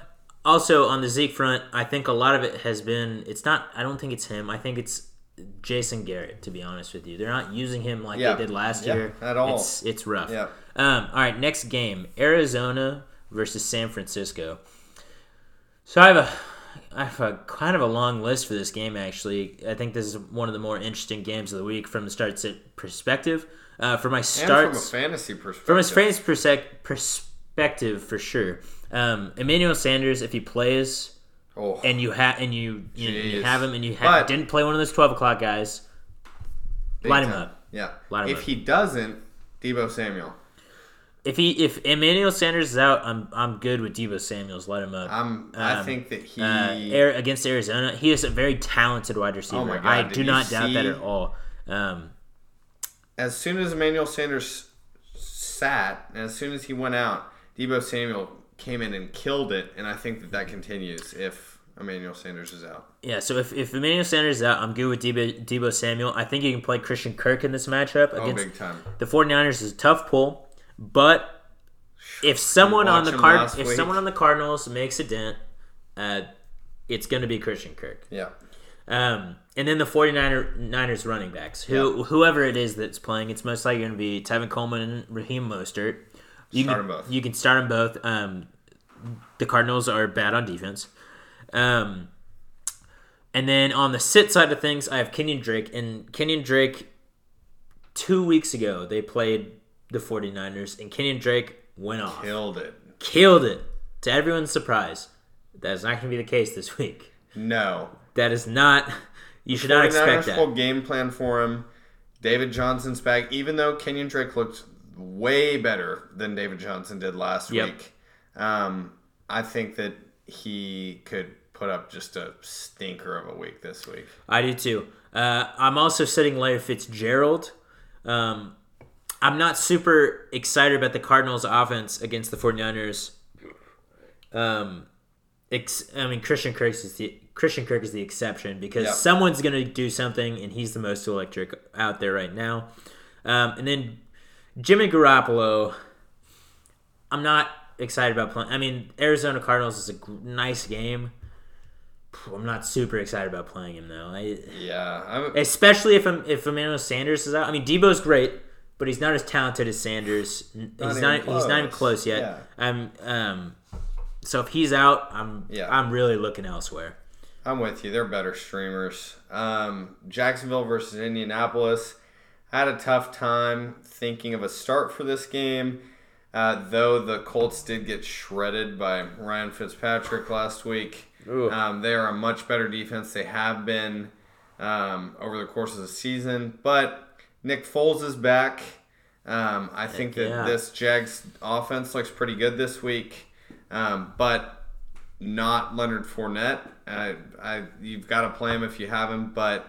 also on the Zeke front, I think a lot of it has been. It's not. I don't think it's him. I think it's Jason Garrett. To be honest with you, they're not using him like Yeah. they did last Yeah, year at all. It's it's rough. Yeah. Um, all right, next game: Arizona versus San Francisco. So I have a. I have a kind of a long list for this game. Actually, I think this is one of the more interesting games of the week from the start sit perspective. Uh, for my starts, from a fantasy perspective. from a persec- perspective, for sure. Um, Emmanuel Sanders, if he plays oh, and you have and you you, you have him and you ha- didn't play one of those twelve o'clock guys, big light him up. Yeah. Light him if up. he doesn't, Deebo Samuel. if he if Emmanuel Sanders is out, I'm I'm good with Deebo Samuel's. Let him up. I'm. I Um, think that he. uh, Air, against Arizona, he is a very talented wide receiver. Oh my God, I do not doubt that at all. Um, as soon as Emmanuel Sanders sat, and as soon as he went out, Deebo Samuel came in and killed it, and I think that that continues if Emmanuel Sanders is out. yeah, so if, if Emmanuel Sanders is out, I'm good with Deebo, Deebo Samuel. I think you can play Christian Kirk in this matchup Oh, against big time. the 49ers is a tough pull, but if someone on the card if week? someone on the Cardinals makes a dent, uh, it's going to be Christian Kirk. Yeah. Um, and then the 49ers running backs, who whoever it is that's playing, it's most likely going to be Tevin Coleman and Raheem Mostert. You Start can, 'em both. You can start them both. Um, the Cardinals are bad on defense. Um, and then on the sit side of things, I have Kenyan Drake. And Kenyan Drake, two weeks ago, they played the 49ers, and Kenyan Drake went off. Killed it. Killed it. To everyone's surprise. That is not going to be the case this week. No. That is not. You should not expect that. full game plan for him. David Johnson's back, even though Kenyan Drake looked way better than David Johnson did last Yep. week. Um, I think that he could put up just a stinker of a week this week. I do too. Uh, I'm also sitting Larry Fitzgerald. Um, I'm not super excited about the Cardinals' offense against the 49ers. Um, ex- I mean, Christian Kirk is the Christian Kirk is the exception because Yep. someone's going to do something, and he's the most electric out there right now. Um, and then Jimmy Garoppolo. I'm not excited about playing. I mean, Arizona Cardinals is a nice game. I'm not super excited about playing him though. I, Yeah, I'm, especially if I'm, if Emmanuel Sanders is out. I mean, Deebo's great, but he's not as talented as Sanders. Not he's not. He's not even close. close yet. Yeah. I'm. Um. So if he's out, I'm. Yeah. I'm really looking elsewhere. I'm with you. They're better streamers. Um, Jacksonville versus Indianapolis. Had a tough time thinking of a start for this game, uh, though the Colts did get shredded by Ryan Fitzpatrick last week. Um, they are a much better defense. They have been um, over the course of the season, but Nick Foles is back. Um, I think that Yeah. this Jags offense looks pretty good this week, um, but not Leonard Fournette. I, I, you've got to play him if you have him, but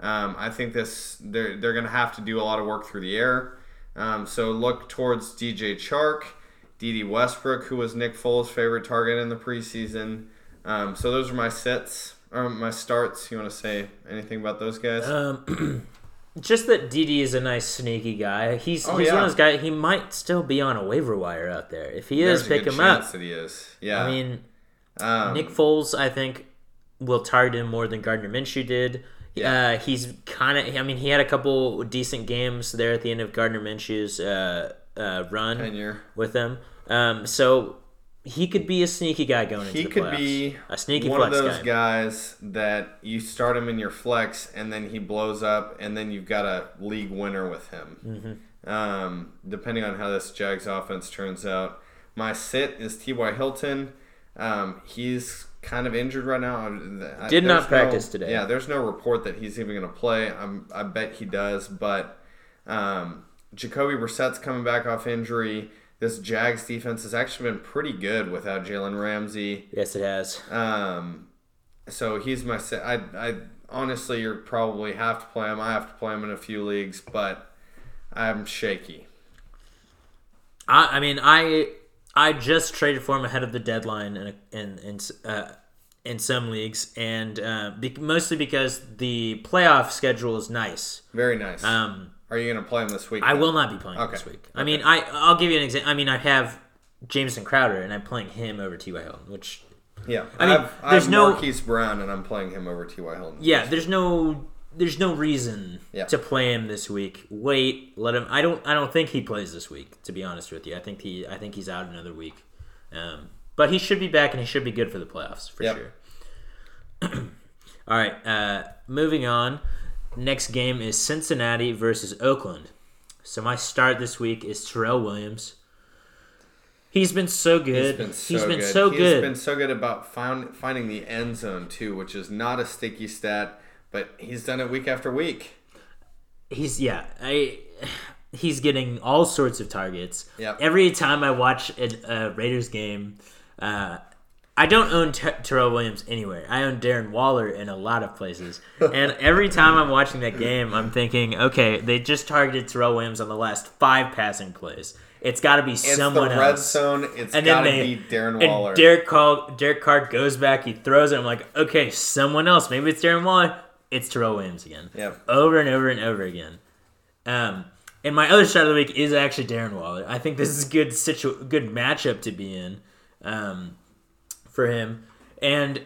um, I think this they're they're going to have to do a lot of work through the air. Um, so look towards DJ Chark, Dede Westbrook, who was Nick Foles' favorite target in the preseason. Um, so those are my sets or my starts. You want to say anything about those guys? Um. Just that DD is a nice sneaky guy. He's Oh, he's yeah. one of those guys. He might still be on a waiver wire out there. If he is, There's pick him up. That he is. Yeah. I mean, um, Nick Foles, I think, will target him more than Gardner Minshew did. Uh, he's kind of. I mean, he had a couple decent games there at the end of Gardner Minshew's uh, uh, run tenure. with them. Um, so he could be a sneaky guy going into He the could playoffs. be a sneaky one of flex those guy. guys that you start him in your flex and then he blows up and then you've got a league winner with him. Mm-hmm. Um, depending on how this Jags offense turns out. My sit is T.Y. Hilton. Um, he's kind of injured right now. Did not practice no- today. Yeah, there's no report that he's even going to play. I'm, I bet he does, but um, Jacoby Brissett's coming back off injury. This Jags defense has actually been pretty good without Jalen Ramsey. Yes, it has. Um, so he's my. I I honestly, you probably have to play him. I have to play him in a few leagues, but I'm shaky. I, I mean, I I just traded for him ahead of the deadline in in in, uh, in some leagues, and uh, be, mostly because the playoff schedule is nice. Very nice. Um, Are you going to play him this week? I then? will not be playing Okay. this week. I mean, I I'll give you an example. I mean, I have Jameson Crowder, and I'm playing him over T.Y. Hilton, which Yeah, I mean, have, I there's have no- Marquise Brown, and I'm playing him over T.Y. Hilton. yeah, there's no there's no reason Yeah. to play him this week. Wait, let him. I don't I don't think he plays this week. To be honest with you, I think he I think he's out another week. Um, but he should be back, and he should be good for the playoffs for Yep. sure. All right, uh, moving on. Next game is Cincinnati versus Oakland. So my start this week is Tyrell Williams. He's been so good. He's been so good. He's been good. so He's good. been so good about found, finding the end zone too, which is not a sticky stat, but he's done it week after week. He's yeah, I he's getting all sorts of targets. Yep. Every time I watch a, a Raiders game, uh, I don't own Ter- Tyrell Williams anywhere. I own Darren Waller in a lot of places, and every time I'm watching that game, I'm thinking, okay, they just targeted Tyrell Williams on the last five passing plays. It's got to be It's someone the red else. zone. It's got to be Darren Waller. and Derek Carr, Derek Carr goes back, he throws it. I'm like, okay, someone else. Maybe it's Darren Waller. It's Tyrell Williams again. Yep. Over and over and over again. Um, and my other start of the week is actually Darren Waller. I think this is a good situ- good matchup to be in um, for him. And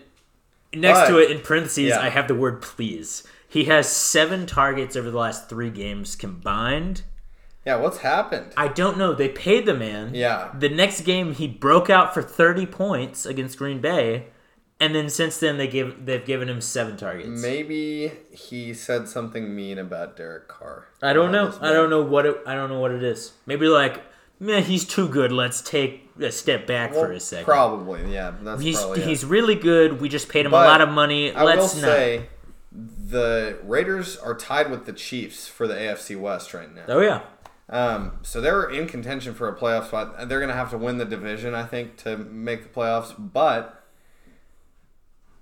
next to it, in parentheses, yeah. I have the word please. He has seven targets over the last three games combined. yeah, what's happened? I don't know. They paid the man. Yeah. The next game, he broke out for 30 points against Green Bay, and then since then they give they've given him seven targets. Maybe he said something mean about Derek Carr. I don't know. I don't know what it. I don't know what it is. Maybe like, man, he's too good. Let's take a step back Well, for a second. Probably, yeah. That's he's probably it. he's really good. We just paid him But a lot of money. I Let's will not. say the Raiders are tied with the Chiefs for the AFC West right now. Oh yeah, Um, so they're in contention for a playoff spot. They're going to have to win the division, I think, to make the playoffs. But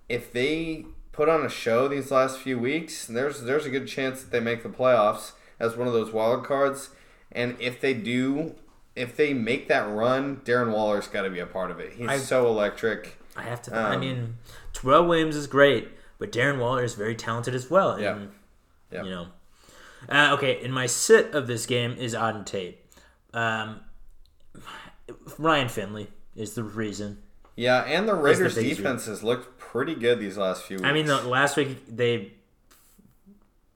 if they put on a show these last few weeks, there's there's a good chance that they make the playoffs as one of those wild cards. And if they do, if they make that run, Darren Waller's got to be a part of it. He's I- so electric. I have to. I Um, mean, Tyrell Williams is great, but Darren Waller is very talented as well. And, Yeah. Yeah. You know. Uh, okay, and my sit of this game is Auden Tate. Um, Ryan Finley is the reason. Yeah, and the Raiders' biggest defense has looked pretty good these last few weeks. I mean, the, last week they,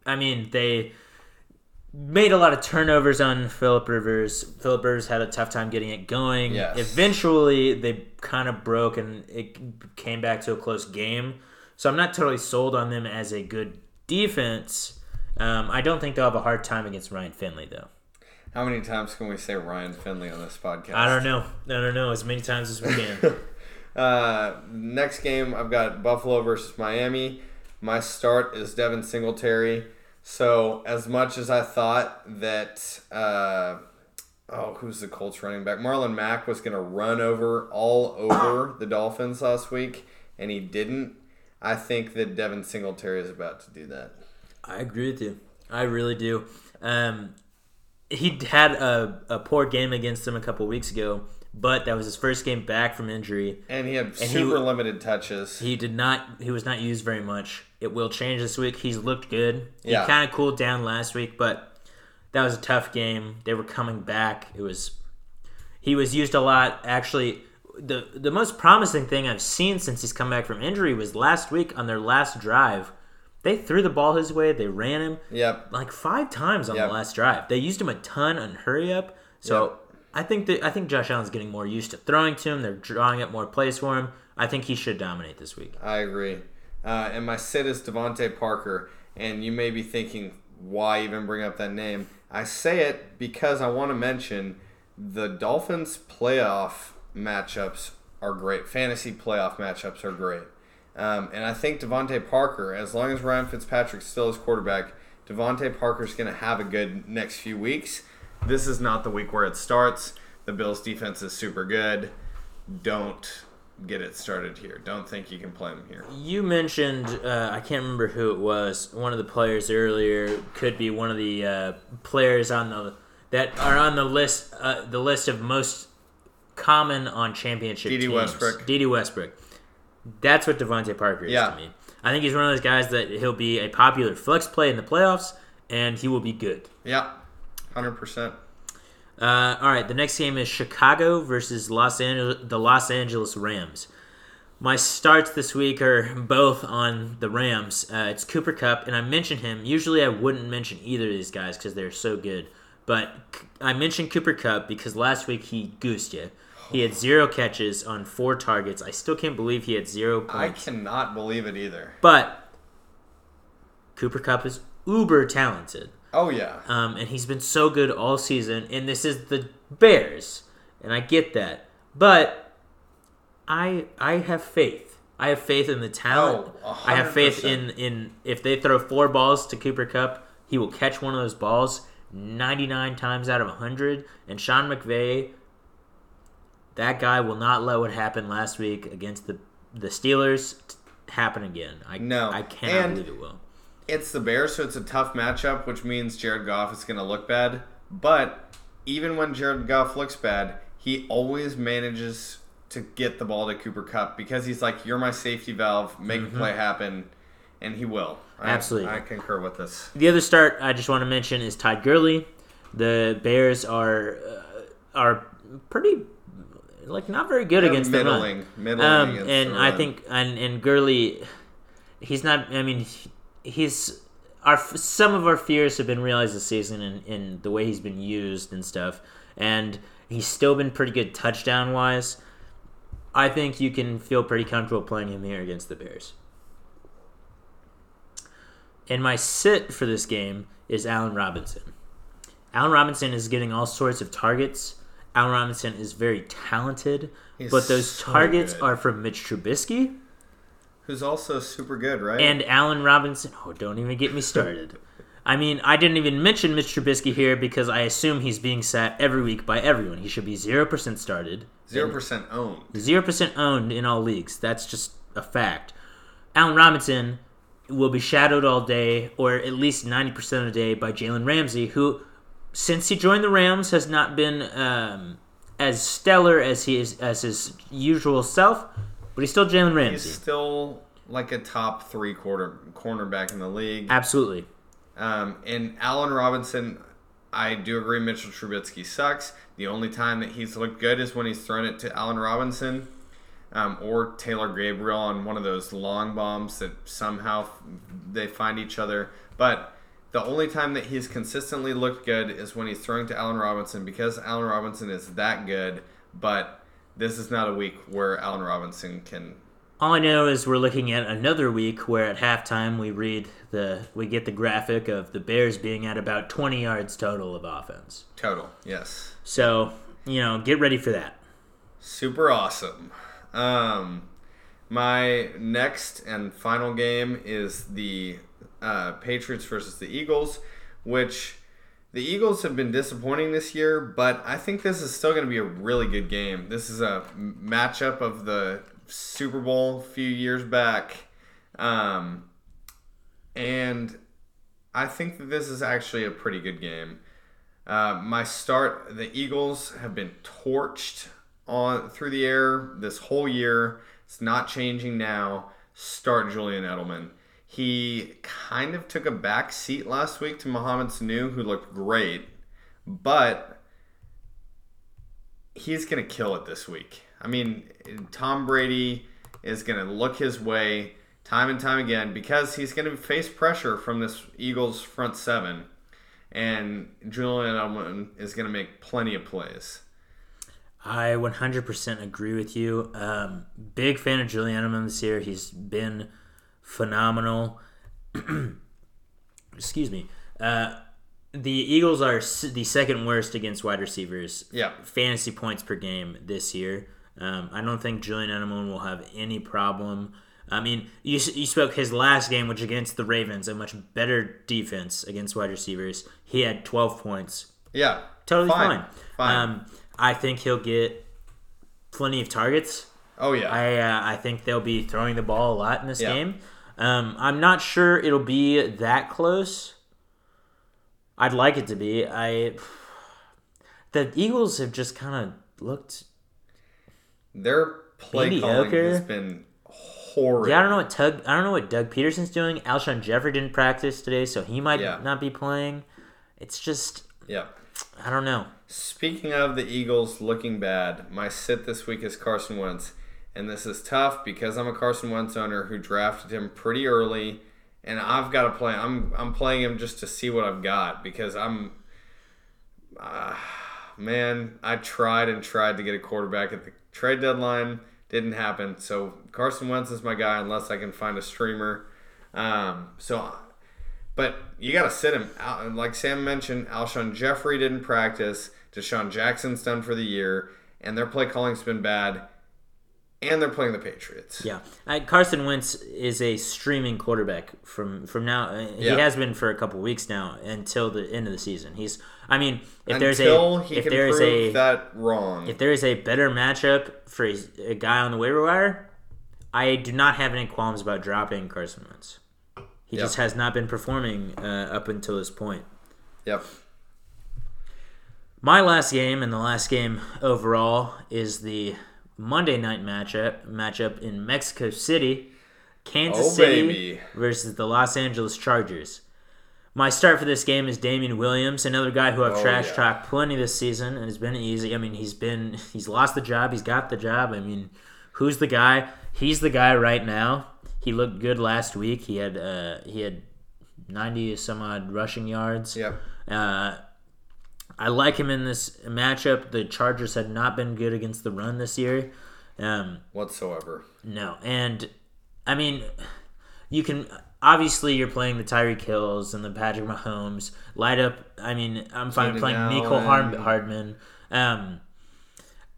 I mean, they made a lot of turnovers on Philip Rivers. Philip Rivers had a tough time getting it going. Yes. Eventually, they kind of broke and it came back to a close game. So I'm not totally sold on them as a good defense. Um, I don't think they'll have a hard time against Ryan Finley, though. How many times can we say Ryan Finley on this podcast? I don't know. I don't know. As many times as we can. Uh, next game, I've got Buffalo versus Miami. My start is Devin Singletary. So, as much as I thought that, uh, oh, who's the Colts running back? Marlon Mack was going to run over all over the Dolphins last week, and he didn't. I think that Devin Singletary is about to do that. I agree with you. I really do. Um, he had a, a poor game against them a couple weeks ago, but that was his first game back from injury. And he had he super w- limited touches. He did not. He was not used very much. It will change this week. He's looked good. Yeah. He kind of cooled down last week, but that was a tough game. They were coming back. It was. He was used a lot. Actually, the the most promising thing I've seen since he's come back from injury was last week on their last drive. They threw the ball his way. They ran him yep. like five times on Yep. the last drive. They used him a ton on hurry up. So Yep. I think that I think Josh Allen's getting more used to throwing to him. They're drawing up more plays for him. I think he should dominate this week. I agree. Uh, and my sit is DeVante Parker. And you may be thinking, why even bring up that name? I say it because I want to mention the Dolphins' playoff matchups are great. Fantasy playoff matchups are great. Um, and I think DeVante Parker, as long as Ryan Fitzpatrick still is quarterback, DeVante Parker's going to have a good next few weeks. This is not the week where it starts. The Bills' defense is super good. Don't get it started here. Don't think you can play them here. You mentioned uh, I can't remember who it was. One of the players earlier could be one of the uh, players on the that are on the list uh, the list of most common on championship D.D. teams. Westbrook. Dede Westbrook. That's what DeVante Parker is Yeah. to me. I think he's one of those guys that he'll be a popular flex play in the playoffs, and he will be good. Yeah, hundred percent. Uh, all right, the next game is Chicago versus Los Angeles, the Los Angeles Rams. My starts this week are both on the Rams. Uh, it's Cooper Kupp, and I mentioned him. Usually, I wouldn't mention either of these guys because they're so good. But I mentioned Cooper Kupp because last week he goosed you. He had zero catches on four targets. I still can't believe he had zero points. I cannot believe it either. But Cooper Kupp is uber talented. Oh yeah, Um, and he's been so good all season. And this is the Bears, and I get that, but I I have faith. I have faith in the talent. Oh, I have faith in in if they throw four balls to Cooper Kupp, he will catch one of those balls ninety nine times out of hundred. And Sean McVay, that guy will not let what happened last week against the the Steelers happen again. I No. I cannot And- believe it will. It's the Bears, so it's a tough matchup, which means Jared Goff is going to look bad. But even when Jared Goff looks bad, he always manages to get the ball to Cooper Kupp because he's like, "You're my safety valve. Make a play happen," and he will. I- Mm-hmm. Absolutely. I concur with this. The other start I just want to mention is Todd Gurley. The Bears are uh, are pretty like not very good They're against middling, the middling run. Um, against and the I run. think and and Gurley, he's not. I mean, he's our some of our fears have been realized this season in, in the way he's been used and stuff. And he's still been pretty good touchdown wise. I think you can feel pretty comfortable playing him here against the Bears. And my sit for this game is Allen Robinson. Allen Robinson is getting all sorts of targets. Allen Robinson is very talented, He's but those so targets good. are from Mitch Trubisky, who's also super good, right? and Allen Robinson. Oh, don't even get me started. I mean, I didn't even mention Mitch Trubisky here because I assume he's being sat every week by everyone. He should be zero percent started, zero percent owned. zero percent owned in all leagues. That's just a fact. Allen Robinson will be shadowed all day, or at least ninety percent of the day, by Jalen Ramsey, who, since he joined the Rams, has not been um, as stellar as he is as his usual self. But he's still Jalen Ramsey. He's still like a top three quarter cornerback in the league. Absolutely. Um, and Allen Robinson, I do agree. Mitchell Trubisky sucks. The only time that he's looked good is when he's thrown it to Allen Robinson um, or Taylor Gabriel on one of those long bombs that somehow they find each other. But the only time that he's consistently looked good is when he's throwing to Allen Robinson because Allen Robinson is that good. But this is not a week where Allen Robinson can. All I know is we're looking at another week where at halftime we read the we get the graphic of the Bears being at about 20 yards total of offense. Total, yes. So, you know, get ready for that. Super awesome. Um, my next and final game is the uh, Patriots versus the Eagles, which the Eagles have been disappointing this year, but I think this is still going to be a really good game. This is a matchup of the Super Bowl a few years back. Um, and I think that this is actually a pretty good game. Uh, my start, the Eagles have been torched on through the air this whole year. It's not changing now. Start Julian Edelman. He kind of took a back seat last week to Mohamed Sanu, who looked great, but he's going to kill it this week. I mean, Tom Brady is going to look his way time and time again because he's going to face pressure from this Eagles front seven, and Julian Edelman is going to make plenty of plays. I 100% agree with you. Um, big fan of Julian Edelman this year. He's been phenomenal. Excuse me. Uh, the Eagles are the second worst against wide receivers. Yeah. Fantasy points per game this year. Um, I don't think Julian Edelman will have any problem. I mean, you, you spoke his last game, which against the Ravens, a much better defense against wide receivers. He had 12 points. Yeah. Totally Fine. fine. Fine. Um, I think he'll get plenty of targets. Oh yeah. I uh, I think they'll be throwing the ball a lot in this Yeah. game. Um, I'm not sure it'll be that close. I'd like it to be. I the Eagles have just kind of looked. Their play calling Mediocre. has been horrid. Yeah, I don't know what Tug. I don't know what Doug Pederson's doing. Alshon Jeffery didn't practice today, so he might Yeah. not be playing. It's just Yeah. I don't know. Speaking of the Eagles looking bad, my sit this week is Carson Wentz. And this is tough because I'm a Carson Wentz owner who drafted him pretty early and I've got to play I'm I'm playing him just to see what I've got because I'm uh, man, I tried and tried to get a quarterback at the trade deadline, didn't happen. So Carson Wentz is my guy unless I can find a streamer. Um, so but you got to sit him. Al- Like Sam mentioned, Alshon Jeffery didn't practice. DeSean Jackson's done for the year, and their play calling's been bad. And they're playing the Patriots. Yeah, uh, Carson Wentz is a streaming quarterback from from now. uh, He Yeah. has been for a couple weeks now until the end of the season. He's, I mean, if there's a he if there is a that wrong. if there is a better matchup for a, a guy on the waiver wire, I do not have any qualms about dropping Carson Wentz. He Yep. just has not been performing uh, up until this point. yep. My last game and the last game overall is the Monday night matchup matchup in Mexico City, Kansas Oh, City baby. versus the Los Angeles Chargers. My start for this game is Damien Williams, another guy who I've Oh, trash yeah. talked plenty this season and has been easy. I mean, he's been he's lost the job, he's got the job. I mean, who's the guy? He's the guy right now. He looked good last week. He had uh, he had ninety some odd rushing yards. Yep. Uh, I like him in this matchup. The Chargers had not been good against the run this year. Um, Whatsoever. no, and I mean, you can obviously you're playing the Tyreek Hills and the Patrick Mahomes. Light up. I mean, I'm fine Keenan playing Nico Allen. Hard- Hardman. Um,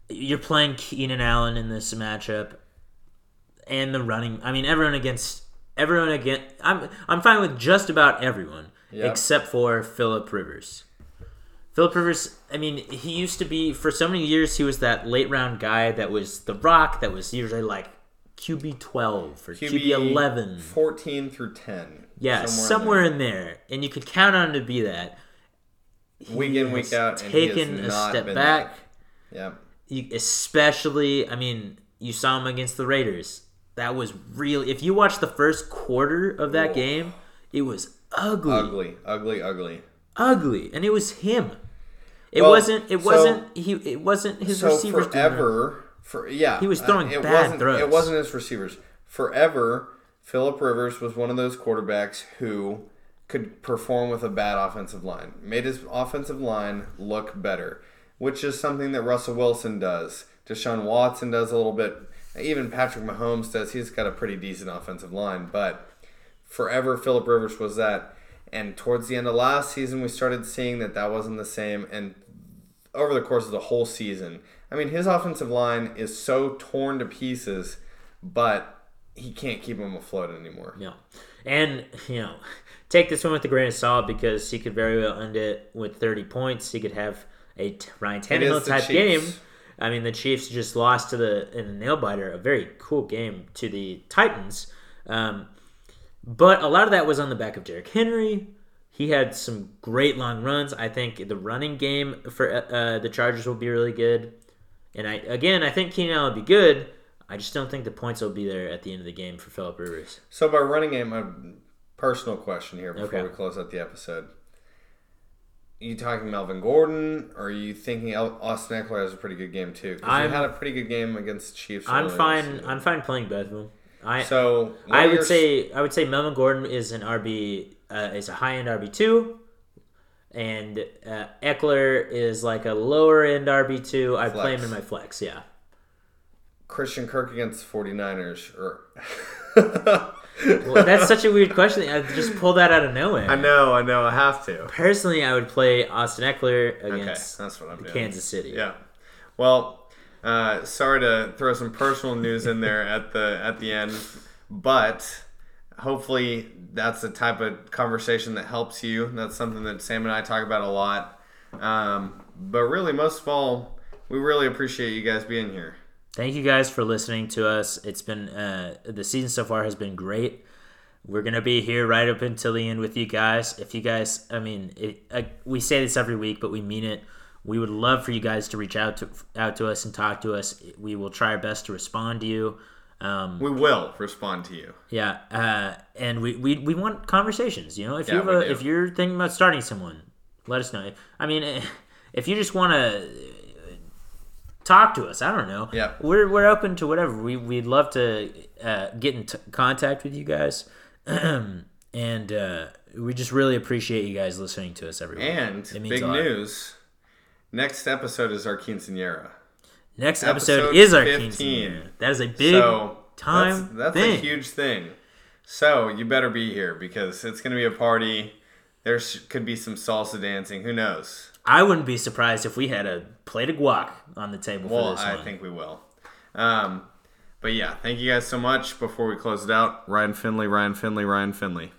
you're playing Keenan Allen in this matchup. and the running. I mean, everyone against everyone against. I'm I'm fine with just about everyone Yep. except for Philip Rivers. Philip Rivers. I mean, he used to be for so many years. He was that late round guy that was the rock. That was usually like QB twelve or QB, eleven. 14 through 10. Yeah, somewhere, in, there. and you could count on him to be that. there. Week in, week out. He taken a not step back. that. Yeah. You, especially, I mean, you saw him against the Raiders. That was really. If you watch the first quarter of that Whoa. game, it was ugly, Ugly, ugly, ugly. ugly, and it was him. It Well, wasn't. It so- wasn't. He. It wasn't his so receivers. forever, for yeah, He was uh, throwing it bad wasn't, throws. It wasn't his receivers. Forever, Philip Rivers was one of those quarterbacks who could perform with a bad offensive line, made his offensive line look better, which is something that Russell Wilson does. Deshaun Watson does a little bit. Even Patrick Mahomes does. He's got a pretty decent offensive line, but forever Philip Rivers was that. And towards the end of last season, we started seeing that that wasn't the same. And over the course of the whole season. I mean, his offensive line is so torn to pieces, but he can't keep them afloat anymore. Yeah, and you know, take this one with a grain of salt because he could very well end it with 30 points. He could have a Ryan Tannehill type game. I mean, the Chiefs just lost to the in a nail biter, a very cool game to the Titans. Um, but a lot of that was on the back of Derrick Henry. He had some great long runs. I think the running game for uh, the Chargers will be really good. And I again, I think Keenan Allen will be good. I just don't think the points will be there at the end of the game for Philip Rivers. So, by running game, a personal question here before Okay. we close out the episode. Are you talking Melvin Gordon, or are you thinking Austin Ekeler has a pretty good game too? I'm- had a pretty good game against the Chiefs. I'm fine. I'm fine playing both of them. I So I would say I would say Melvin Gordon is an RB uh, is a high end RB two, and uh, Ekeler is like a lower end RB two. I play him in my flex. Yeah. Christian Kirk against the 49ers, or Well, that's such a weird question. I just pulled that out of nowhere. I know, I know, I have to. Personally, I would play Austin Ekeler Okay, against that's what I'm doing. Kansas City. Yeah. Well, uh, sorry to throw some personal news in there at the at the end, but hopefully that's the type of conversation that helps you. That's something that Sam and I talk about a lot. Um, but really, most of all, we really appreciate you guys being here. Thank you guys for listening to us. It's been uh, the season so far has been great. We're gonna be here right up until the end with you guys. If you guys, I mean, it, uh, we say this every week, but we mean it. We would love for you guys to reach out to out to us and talk to us. We will try our best to respond to you. Um, We will respond to you. yeah, uh, and we, we we want conversations. You know, if Yeah, you have we a, do. if you're thinking about starting someone, let us know. I mean, if you just want to talk to us, I don't know. Yeah. we're we're open to whatever. We we'd love to uh, get in t- contact with you guys, and uh, we just really appreciate you guys listening to us every week. And It means big news: next episode is our quinceanera. Next episode, episode is our 15. quinceanera. That is a big so time That's, that's a huge thing. So you better be here because it's going to be a party. There could be some salsa dancing. Who knows? I wouldn't be surprised if we had a plate of guac on the table for Well, this I one. think we will. Um, but yeah, thank you guys so much. Before we close it out, Ryan Finley, Ryan Finley, Ryan Finley.